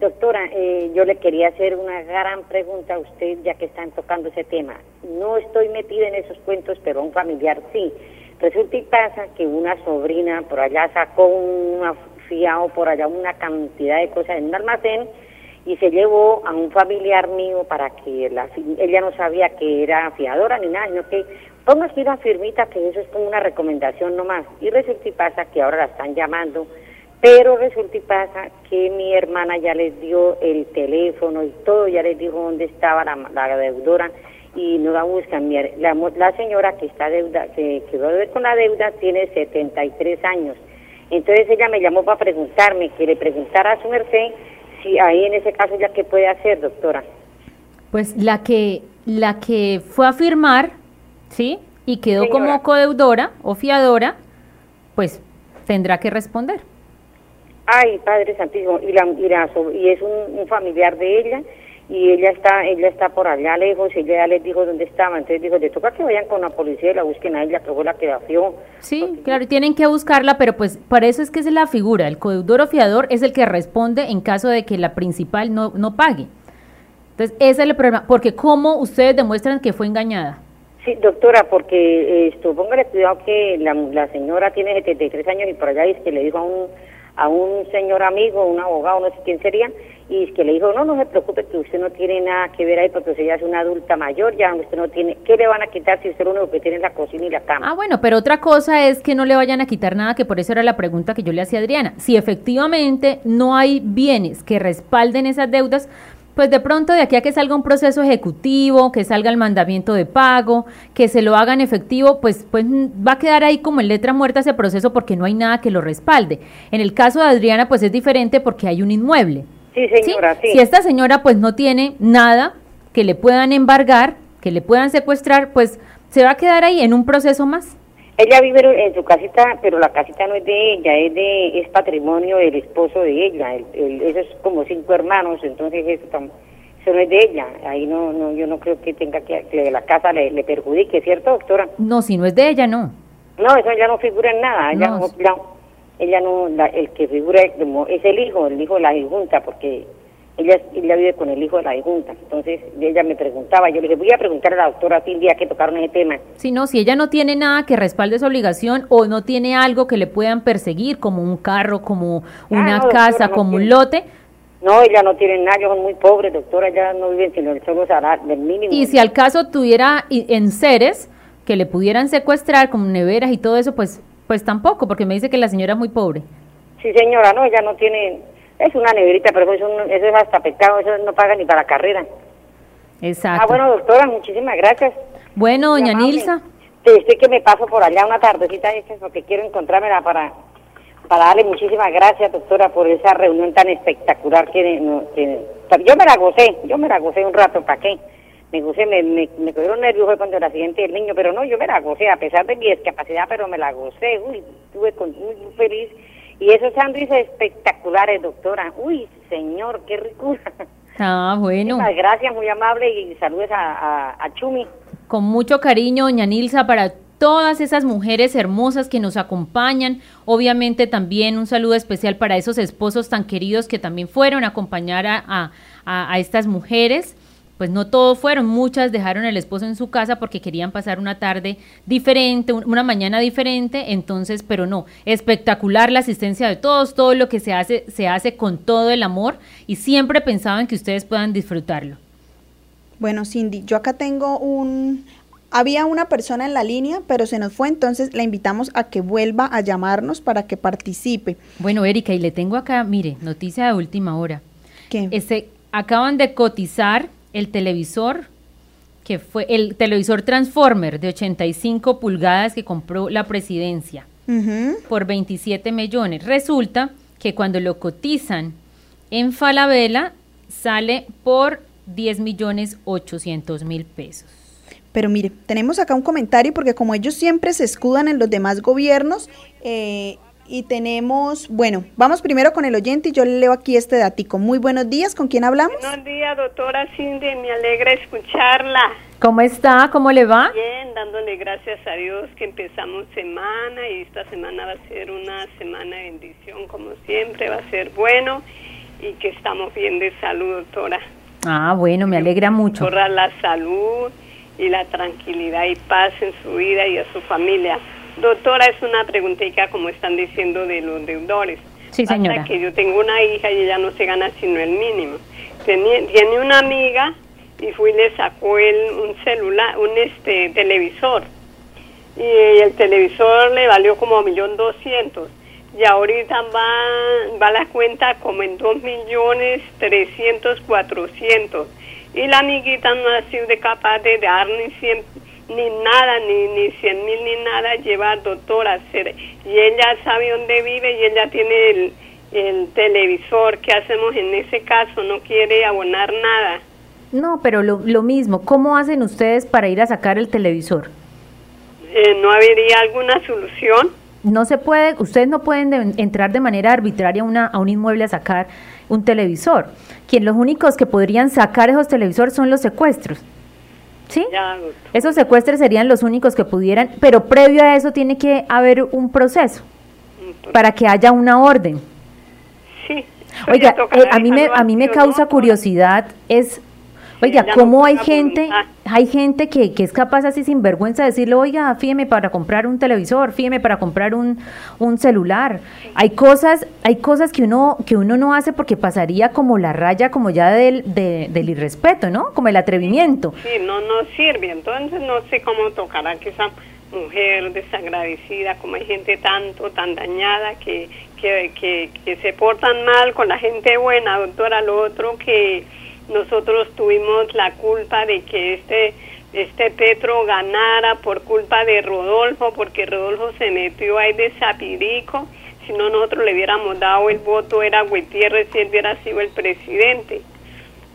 Doctora, eh, yo le quería hacer una gran pregunta a usted, ya que están tocando ese tema. No estoy metida en esos cuentos, pero un familiar sí. Resulta y pasa que una sobrina por allá sacó un fiado por allá una cantidad de cosas en un almacén y se llevó a un familiar mío para que la, ella no sabía que era fiadora ni nada, sino que ponga aquí una firmita que eso es como una recomendación nomás. Y resulta y pasa que ahora la están llamando pero resulta y pasa que mi hermana ya les dio el teléfono y todo, ya les dijo dónde estaba la, deudora y no la buscan. La, la señora que está deuda, que quedó ver con la deuda tiene 73 años. Entonces ella me llamó para preguntarme, que le preguntara a su merced si ahí en ese caso ya qué puede hacer, doctora. Pues la que la que fue a firmar, ¿sí? Y quedó como codeudora o fiadora, pues tendrá que responder. Ay, Padre Santísimo, y, la, y, es un, familiar de ella, y ella está ella está por allá lejos, y ella ya les dijo dónde estaba, entonces dijo, le toca que vayan con la policía y la busquen a ella, que fue la que la fió. Sí, claro, tienen que buscarla, pero pues para eso es que es la figura, el codeudor o fiador es el que responde en caso de que la principal no, no pague. Entonces, ese es el problema, porque ¿cómo ustedes demuestran que fue engañada? Sí, doctora, porque esto, póngale cuidado que la, la señora tiene 73 años y por allá dice que le dijo a un a un señor amigo, un abogado, no sé quién sería, y que le dijo, no, no se preocupe que usted no tiene nada que ver ahí porque usted ya es una adulta mayor, ya usted no tiene, ¿qué le van a quitar si usted lo único que tiene es la cocina y la cama? Ah, bueno, pero otra cosa es que no le vayan a quitar nada, que por eso era la pregunta que yo le hacía a Adriana. Si efectivamente no hay bienes que respalden esas deudas, pues de pronto de aquí a que salga un proceso ejecutivo, que salga el mandamiento de pago, que se lo hagan efectivo, pues, pues va a quedar ahí como en letra muerta ese proceso porque no hay nada que lo respalde. En el caso de Adriana, pues es diferente porque hay un inmueble. Sí, señora, ¿sí? Si esta señora pues no tiene nada que le puedan embargar, que le puedan secuestrar, pues se va a quedar ahí en un proceso más. Ella vive en su casita, pero la casita no es de ella, es de es patrimonio del esposo de ella. El, esos como cinco hermanos, entonces eso, eso, no es de ella. Ahí no, no, yo no creo que tenga que, que la casa le, le perjudique, ¿cierto, doctora? No, si no es de ella, no. No, eso ya no figura en nada. Ella no, ella no el que figura es el hijo, el hijo de la junta, porque ella, ella vive con el hijo de la Junta. Entonces ella me preguntaba, yo le dije, voy a preguntar a la doctora día que tocaron ese tema. Si no, si ella no tiene nada que respalde esa obligación o no tiene algo que le puedan perseguir, como un carro, como ah, una casa, como un lote. No, ella no tiene nada, yo soy muy pobre, doctora, ella no vive sino el solo del mínimo. Y si al caso tuviera en seres que le pudieran secuestrar, como neveras y todo eso, pues, pues tampoco, porque me dice que la señora es muy pobre. Sí, señora, no, ella no tiene es una neverita, pero eso, eso es hasta pecado, eso no paga ni para carrera. Exacto. Ah, bueno, doctora, muchísimas gracias. Bueno, doña Nilsa. Estoy que me paso por allá una tardecita porque quiero encontrármela para, para darle muchísimas gracias, doctora, por esa reunión tan espectacular que, yo me la gocé, yo me la gocé un rato, ¿para qué? Me gocé, me, me, me cogieron nerviosos cuando el accidente del niño, pero no, yo me la gocé, a pesar de mi discapacidad, pero me la gocé, uy, estuve muy feliz y esos sándwiches espectaculares, doctora. Uy, señor, qué ricura. Ah, bueno. Muchas gracias, muy amable y saludos a, a, Chumi. Con mucho cariño, doña Nilsa, para todas esas mujeres hermosas que nos acompañan. Obviamente también un saludo especial para esos esposos tan queridos que también fueron a acompañar a, a estas mujeres pues no todos fueron, muchas dejaron el esposo en su casa porque querían pasar una tarde diferente, una mañana diferente, entonces, pero no, espectacular la asistencia de todos, todo lo que se hace, se hace con todo el amor y siempre pensaban que ustedes puedan disfrutarlo. Bueno, Cindy, yo acá tengo un... Había una persona en la línea, pero se nos fue, entonces la invitamos a que vuelva a llamarnos para que participe. Bueno, Erika, y le tengo acá, mire, noticia de última hora. ¿Qué? Este, acaban de cotizar el televisor, que fue el televisor Transformer de 85 pulgadas que compró la presidencia por 27 millones. Resulta que cuando lo cotizan en Falabella sale por 10 millones 800 mil pesos. Pero mire, tenemos acá un comentario porque como ellos siempre se escudan en los demás gobiernos, eh, y tenemos, bueno, vamos primero con el oyente y yo le leo aquí este datico. Muy buenos días, ¿con quién hablamos? Buenos días, doctora Cindy, me alegra escucharla. ¿Cómo está? ¿Cómo le va? Bien, dándole gracias a Dios que empezamos semana y esta semana va a ser una semana de bendición, como siempre, va a ser bueno y que estamos bien de salud, doctora. Ah, bueno, me alegra mucho. Doctora, la salud y la tranquilidad y paz en su vida y a su familia. Doctora, es una preguntita como están diciendo de los deudores. Sí, señora. que yo tengo una hija y ella no se gana sino el mínimo. tiene una amiga y fui y le sacó él un celular, un este televisor. Y el televisor le valió como millón doscientos. Y ahorita va, va la cuenta como en dos millones trescientos, cuatrocientos. Y la amiguita no ha sido capaz de dar ni 100 ni nada, ni, ni 100 mil, ni nada lleva al doctor a hacer. Y ella sabe dónde vive y ella tiene el, el televisor. ¿Qué hacemos en ese caso? No quiere abonar nada. No, pero lo, lo mismo, ¿cómo hacen ustedes para ir a sacar el televisor? Eh, ¿No habría alguna solución? No se puede, ustedes no pueden entrar de manera arbitraria una, a un inmueble a sacar un televisor. Quien los únicos que podrían sacar esos televisores son los secuestros. ¿Sí? Esos secuestros serían los únicos que pudieran, pero previo a eso tiene que haber un proceso para que haya una orden. Sí. Oiga, eh, a mí me a mí me causa curiosidad es Oiga, ¿cómo hay gente, hay gente que, que es capaz así sin vergüenza de decirle, oiga, fíjeme para comprar un televisor, fíjeme para comprar un, un celular? Hay cosas, hay cosas que uno, que uno no hace porque pasaría como la raya, como ya del, del irrespeto, ¿no? Como el atrevimiento. Sí, no, no sirve. Entonces no sé cómo tocará que esa mujer desagradecida, como hay gente tanto, tan dañada, que, que, que, que se portan mal con la gente buena, doctora, lo otro que nosotros tuvimos la culpa de que este este Petro ganara por culpa de Rodolfo, porque Rodolfo se metió ahí de Zapirico. Si no, nosotros le hubiéramos dado el voto, era Gutiérrez si él hubiera sido el presidente.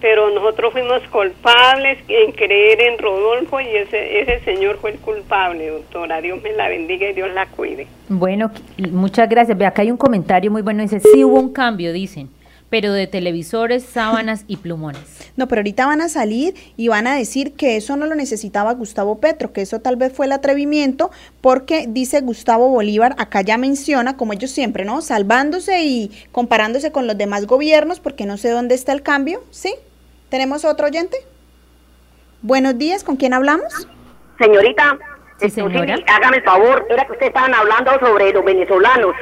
Pero nosotros fuimos culpables en creer en Rodolfo y ese, ese señor fue el culpable, doctora. Dios me la bendiga y Dios la cuide. Bueno, muchas gracias. Ve, acá hay un comentario muy bueno. Dice, sí hubo un cambio, dicen pero de televisores, sábanas y plumones. No, pero ahorita van a salir y van a decir que eso no lo necesitaba Gustavo Petro, que eso tal vez fue el atrevimiento, porque dice Gustavo Bolívar, acá ya menciona, como ellos siempre, ¿no? Salvándose y comparándose con los demás gobiernos, porque no sé dónde está el cambio, ¿sí? ¿Tenemos otro oyente? Buenos días, ¿con quién hablamos? Señorita, Sí, señora. hágame el favor, era que ustedes estaban hablando sobre los venezolanos.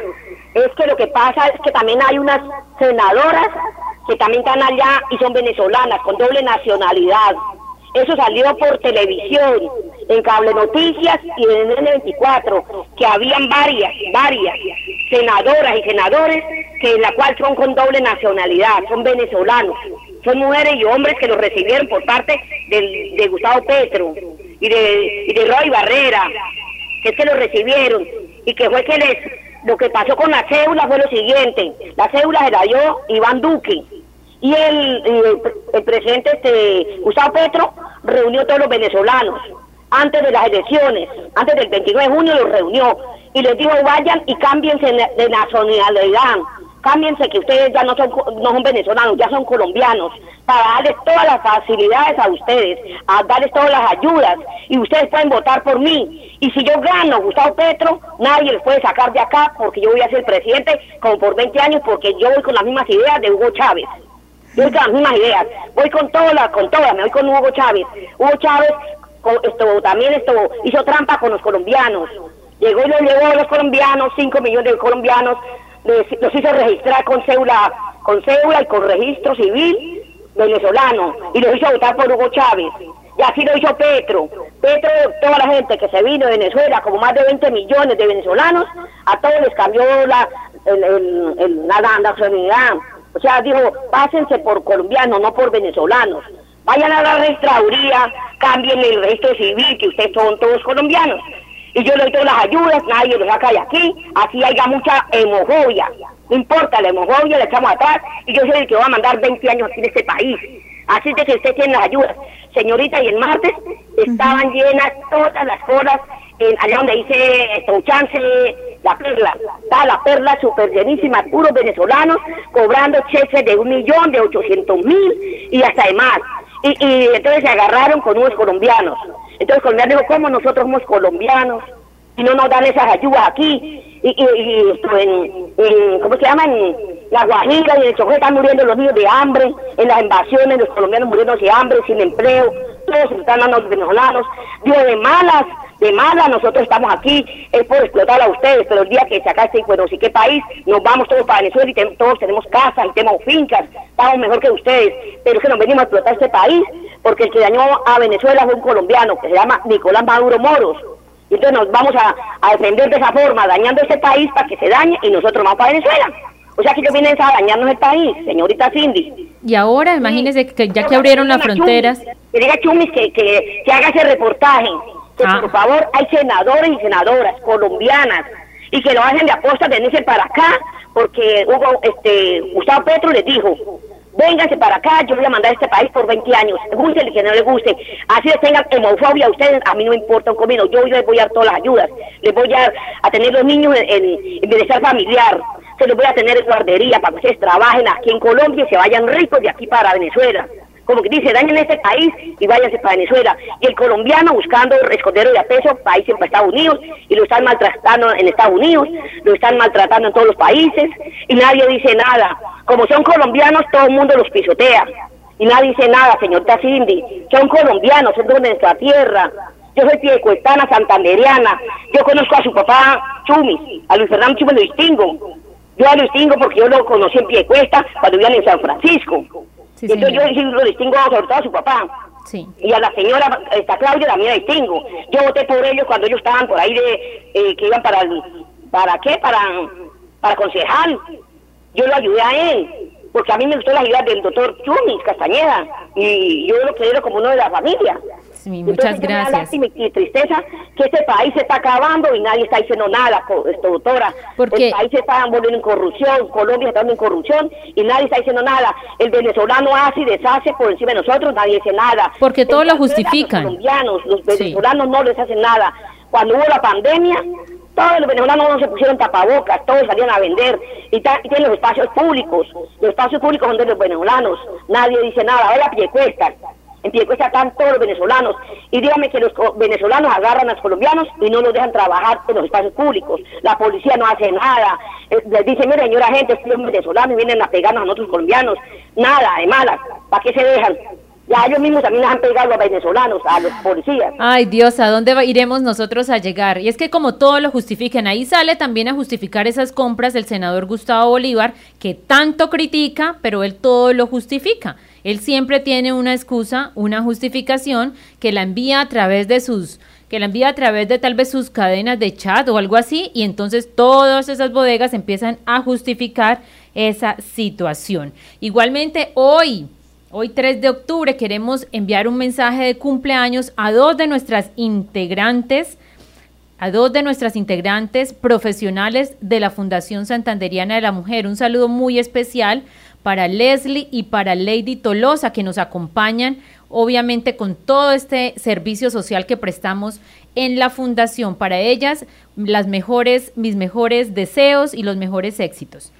Es que lo que pasa es que también hay unas senadoras que también están allá y son venezolanas, con doble nacionalidad. Eso salió por televisión, en Cable Noticias y en N24, que habían varias, varias senadoras y senadores que en la cual son con doble nacionalidad, son venezolanos. Son mujeres y hombres que los recibieron por parte del, de Gustavo Petro y de, y de Roy Barrera, que es que lo recibieron y que fue que les lo que pasó con la cédula fue lo siguiente, la cédula se la dio Iván Duque. Y el, el, presidente este, Gustavo Petro reunió a todos los venezolanos antes de las elecciones, antes del 29 de junio los reunió y les dijo vayan y cámbiense de nacionalidad cámbiense que ustedes ya no son, no son venezolanos, ya son colombianos, para darles todas las facilidades a ustedes, a darles todas las ayudas, y ustedes pueden votar por mí. Y si yo gano Gustavo Petro, nadie les puede sacar de acá, porque yo voy a ser presidente como por 20 años, porque yo voy con las mismas ideas de Hugo Chávez. Yo voy con las mismas ideas, voy con todas, con todas, me voy con Hugo Chávez. Hugo Chávez esto, también esto, hizo trampa con los colombianos. Llegó y lo llevó a los colombianos, 5 millones de colombianos, los hizo registrar con cédula, con cédula y con registro civil venezolano y los hizo votar por Hugo Chávez. Y así lo hizo Petro. Petro, toda la gente que se vino de Venezuela, como más de 20 millones de venezolanos, a todos les cambió la, el, el, la, nacionalidad. O sea, dijo, pásense por colombianos, no por venezolanos. Vayan a la registraduría, cambien el registro civil, que ustedes son todos colombianos y yo le doy todas las ayudas, nadie lo saca de aquí, así haya mucha hemofobia. No importa, la hemofobia la echamos atrás y yo soy el que va a mandar 20 años aquí en este país. Así de que usted tiene las ayudas. Señorita, y el martes estaban llenas todas las colas, en, allá donde dice chance la perla. Está la perla súper llenísima, puros venezolanos, cobrando cheques de un millón, de ochocientos mil y hasta de más. Y, y entonces se agarraron con unos colombianos. Entonces colombiano dijo, ¿cómo nosotros somos colombianos? Y no nos dan esas ayudas aquí. Y, y, en, ¿cómo se llama? En la y en el Chocó están muriendo los niños de hambre, en las invasiones los colombianos muriendo de hambre, sin empleo, todos están dando los venezolanos. Digo, de malas, de malas nosotros estamos aquí, es por explotar a ustedes, pero el día que se acabe bueno, sí qué país, nos vamos todos para Venezuela y todos tenemos casas y tenemos fincas, estamos mejor que ustedes, pero es que nos venimos a explotar este país porque el que dañó a Venezuela fue un colombiano que se llama Nicolás Maduro Moros. Y entonces nos vamos a, defender de esa forma, dañando este país para que se dañe y nosotros vamos para Venezuela. O sea que ellos vienen a dañarnos el país, señorita Cindy. Y ahora, imagínese que ya que abrieron las fronteras. que diga Chumis que, que, haga ese reportaje. Que ah. por favor hay senadores y senadoras colombianas y que lo hacen de aposta, venirse para acá, porque hubo, este, Gustavo Petro les dijo, véngase para acá, yo voy a mandar a este país por 20 años, guste que no le guste, así les tengan hemofobia a ustedes, a mí no importa un comino, yo les voy a dar todas las ayudas, les voy a, a tener los niños en, en, bienestar familiar, se los voy a tener en guardería para que ustedes trabajen aquí en Colombia y se vayan ricos de aquí para Venezuela como que dice, dañen este país y váyanse para Venezuela. Y el colombiano buscando escondero de a peso, país para Estados Unidos, y lo están maltratando en Estados Unidos, lo están maltratando en todos los países, y nadie dice nada. Como son colombianos, todo el mundo los pisotea. Y nadie dice nada, señorita Cindy. Son colombianos, son de nuestra tierra. Yo soy piedecuestana, santanderiana. Yo conozco a su papá Chumi, a Luis Fernando Chumi lo distingo. Yo lo distingo porque yo lo conocí en Piedecuesta cuando vivían en San Francisco. Entonces yo lo distingo sobre todo a su papá. Sí. Y a la señora, esta Claudia también la distingo. Yo voté por ellos cuando ellos estaban por ahí de, eh, que iban para, ¿para qué? Para, para concejal. Yo lo ayudé a él, porque a mí me gustó la idea del doctor Chumis Castañeda, y yo lo quiero como uno de la familia muchas gracias. y tristeza que este país se está acabando y nadie está diciendo nada, doctora. Porque el país se está volviendo en corrupción, Colombia está en corrupción y nadie está diciendo nada. El venezolano hace y deshace por encima de nosotros, nadie dice nada. Porque todos lo justifican. Los colombianos, los venezolanos no les hacen nada. Cuando hubo la pandemia, todos los venezolanos no se pusieron tapabocas, todos salían a vender y, tienen los espacios públicos. Los espacios públicos son de los venezolanos, nadie dice nada. Ahora pie cuesta en Piedecuesta están todos los venezolanos. Y dígame que los venezolanos agarran a los colombianos y no los dejan trabajar en los espacios públicos. La policía no hace nada. Eh, les dicen, mire señora gente, son venezolanos vienen a pegarnos a nosotros colombianos. Nada, de malas. ¿Para qué se dejan? Ya ellos mismos también les han pegado a venezolanos, a los policías. Ay Dios, ¿a dónde iremos nosotros a llegar? Y es que como todo lo justifiquen, ahí sale también a justificar esas compras el senador Gustavo Bolívar, que tanto critica, pero él todo lo justifica. Él siempre tiene una excusa, una justificación que la envía a través de sus que la envía a través de tal vez sus cadenas de chat o algo así y entonces todas esas bodegas empiezan a justificar esa situación. Igualmente hoy, hoy 3 de octubre queremos enviar un mensaje de cumpleaños a dos de nuestras integrantes a dos de nuestras integrantes profesionales de la Fundación Santanderiana de la Mujer. Un saludo muy especial para Leslie y para Lady Tolosa que nos acompañan obviamente con todo este servicio social que prestamos en la fundación. Para ellas, las mejores, mis mejores deseos y los mejores éxitos.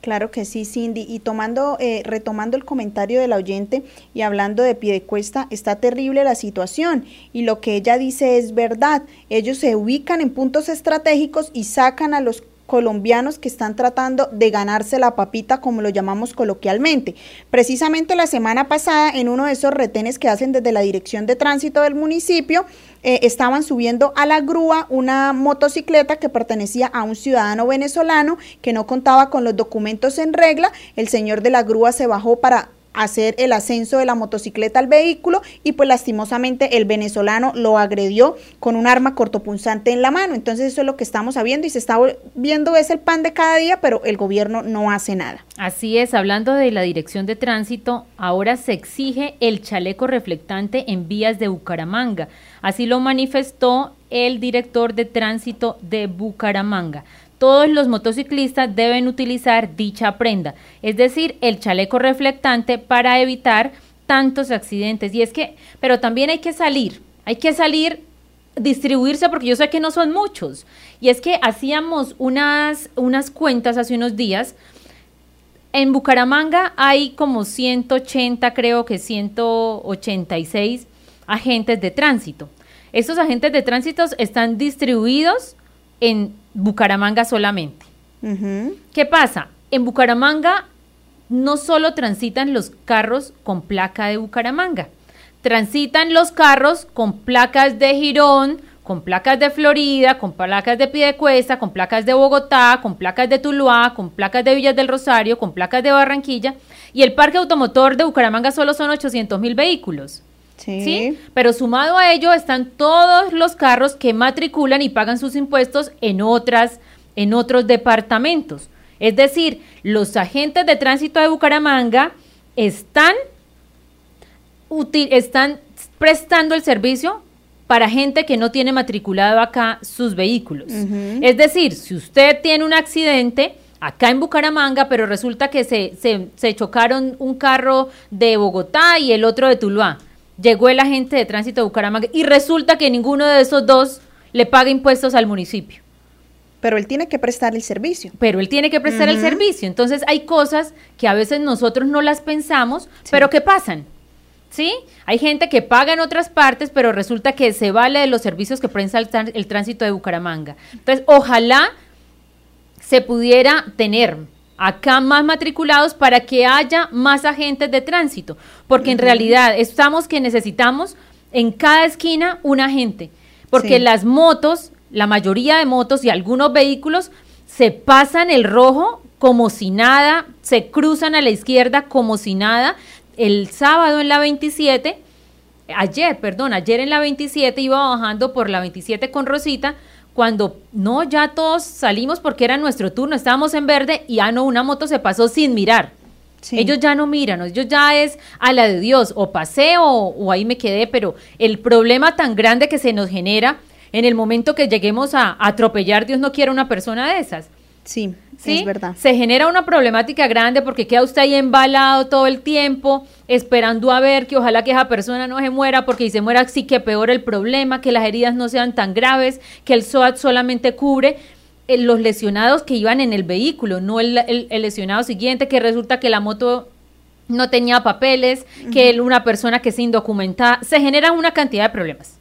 Claro que sí, Cindy. Y tomando, eh, retomando el comentario del oyente y hablando de pie de cuesta, está terrible la situación. Y lo que ella dice es verdad. Ellos se ubican en puntos estratégicos y sacan a los colombianos que están tratando de ganarse la papita, como lo llamamos coloquialmente. Precisamente la semana pasada, en uno de esos retenes que hacen desde la Dirección de Tránsito del municipio, eh, estaban subiendo a la grúa una motocicleta que pertenecía a un ciudadano venezolano que no contaba con los documentos en regla. El señor de la grúa se bajó para hacer el ascenso de la motocicleta al vehículo y pues lastimosamente el venezolano lo agredió con un arma cortopunzante en la mano. Entonces eso es lo que estamos sabiendo y se está viendo es el pan de cada día, pero el gobierno no hace nada. Así es, hablando de la dirección de tránsito, ahora se exige el chaleco reflectante en vías de Bucaramanga. Así lo manifestó el director de tránsito de Bucaramanga todos los motociclistas deben utilizar dicha prenda, es decir, el chaleco reflectante para evitar tantos accidentes. Y es que, pero también hay que salir, hay que salir, distribuirse, porque yo sé que no son muchos. Y es que hacíamos unas, unas cuentas hace unos días. En Bucaramanga hay como 180, creo que 186 agentes de tránsito. Estos agentes de tránsito están distribuidos en Bucaramanga solamente. ¿Qué pasa? En Bucaramanga no solo transitan los carros con placa de Bucaramanga, transitan los carros con placas de Girón, con placas de Florida, con placas de Piedecuesta, con placas de Bogotá, con placas de Tuluá, con placas de Villas del Rosario, con placas de Barranquilla, y el parque automotor de Bucaramanga solo son 800 mil vehículos. Sí. Pero sumado a ello están todos los carros que matriculan y pagan sus impuestos en otras, en otros departamentos. Es decir, los agentes de tránsito de Bucaramanga están, están prestando el servicio para gente que no tiene matriculado acá sus vehículos. Es decir, si usted tiene un accidente acá en Bucaramanga, pero resulta que se, se, se chocaron un carro de Bogotá y el otro de Tuluá llegó el agente de tránsito de Bucaramanga y resulta que ninguno de esos dos le paga impuestos al municipio. Pero él tiene que prestar el servicio. Pero él tiene que prestar el servicio. Entonces hay cosas que a veces nosotros no las pensamos, pero que pasan. ¿Sí? Hay gente que paga en otras partes, pero resulta que se vale de los servicios que presta el, el tránsito de Bucaramanga. Entonces, ojalá se pudiera tener acá más matriculados para que haya más agentes de tránsito, porque en realidad estamos que necesitamos en cada esquina un agente, porque las motos, la mayoría de motos y algunos vehículos se pasan el rojo como si nada, se cruzan a la izquierda como si nada. El sábado en la 27, ayer, perdón, ayer en la 27 iba bajando por la 27 con Rosita, cuando no, ya todos salimos porque era nuestro turno, estábamos en verde y ah, no, una moto se pasó sin mirar. Ellos ya no miran, ellos ya es a la de Dios, o pasé o, ahí me quedé, pero el problema tan grande que se nos genera en el momento que lleguemos a, a atropellar, Dios no quiere una persona de esas. Sí, ¿sí? Es verdad. Se genera una problemática grande porque queda usted ahí embalado todo el tiempo, esperando a ver que ojalá que esa persona no se muera, porque si se muera sí que peor el problema, que las heridas no sean tan graves, que el SOAT solamente cubre eh, los lesionados que iban en el vehículo, no el, lesionado siguiente, que resulta que la moto no tenía papeles, que una persona que se indocumentada, se generan una cantidad de problemas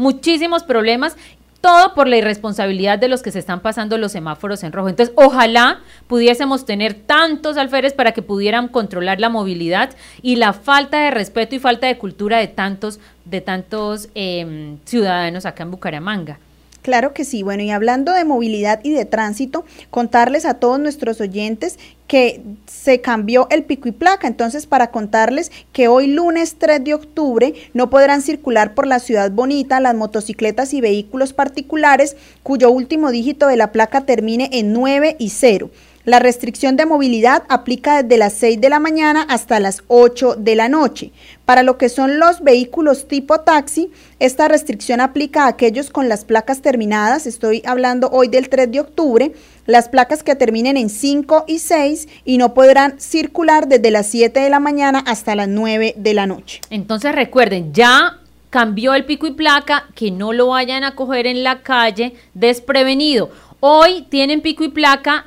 muchísimos problemas todo por la irresponsabilidad de los que se están pasando los semáforos en rojo. Entonces, ojalá pudiésemos tener tantos alférez para que pudieran controlar la movilidad y la falta de respeto y falta de cultura de tantos, de tantos em, ciudadanos acá en Bucaramanga. Claro que sí. Bueno, y hablando de movilidad y de tránsito, contarles a todos nuestros oyentes que se cambió el pico y placa. Entonces, para contarles que hoy lunes 3 de octubre no podrán circular por la ciudad bonita las motocicletas y vehículos particulares cuyo último dígito de la placa termine en 9 y 0. La restricción de movilidad aplica desde las 6 de la mañana hasta las 8 de la noche. Para lo que son los vehículos tipo taxi, esta restricción aplica a aquellos con las placas terminadas, estoy hablando hoy del 3 de octubre, las placas que terminen en 5 y 6 y no podrán circular desde las 7 de la mañana hasta las 9 de la noche. Entonces recuerden, ya cambió el pico y placa, que no lo vayan a coger en la calle desprevenido. Hoy tienen pico y placa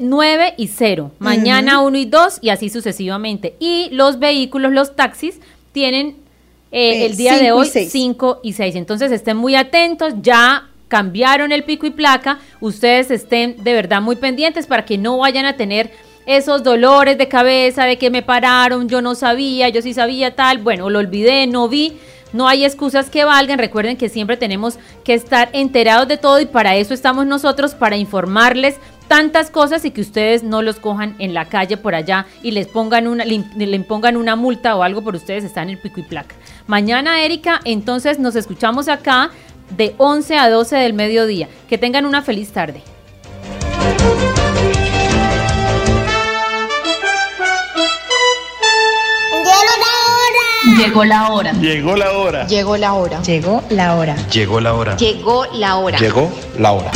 9 y 0, mañana 1 y 2 y así sucesivamente. Y los vehículos, los taxis, tienen eh, Eh, el día de hoy seis. 5 y 6. Entonces estén muy atentos, ya cambiaron el pico y placa, ustedes estén de verdad muy pendientes para que no vayan a tener esos dolores de cabeza de que me pararon, yo no sabía, yo sí sabía tal, bueno, lo olvidé, no vi. No hay excusas que valgan. Recuerden que siempre tenemos que estar enterados de todo y para eso estamos nosotros, para informarles tantas cosas y que ustedes no los cojan en la calle por allá y les pongan una, le, le impongan una multa o algo por ustedes están en el pico y placa. Mañana, Erika, entonces nos escuchamos acá de 11 a 12 del mediodía. Que tengan una feliz tarde. Llegó la hora. Llegó la hora. Llegó la hora. Llegó la hora. Llegó la hora. Llegó la hora. Llegó la hora.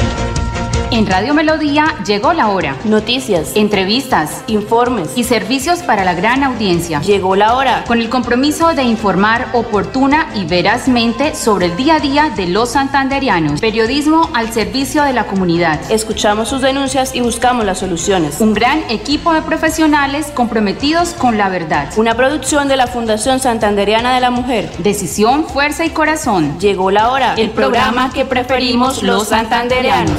En Radio Melodía llegó la hora. Noticias, entrevistas, informes y servicios para la gran audiencia. Llegó la hora. Con el compromiso de informar oportuna y verazmente sobre el día a día de los santanderianos. Periodismo al servicio de la comunidad. Escuchamos sus denuncias y buscamos las soluciones. Un gran equipo de profesionales comprometidos con la verdad. Una producción de la Fundación Santanderiana de la Mujer. Decisión, fuerza y corazón. Llegó la hora. El programa que preferimos los santanderianos.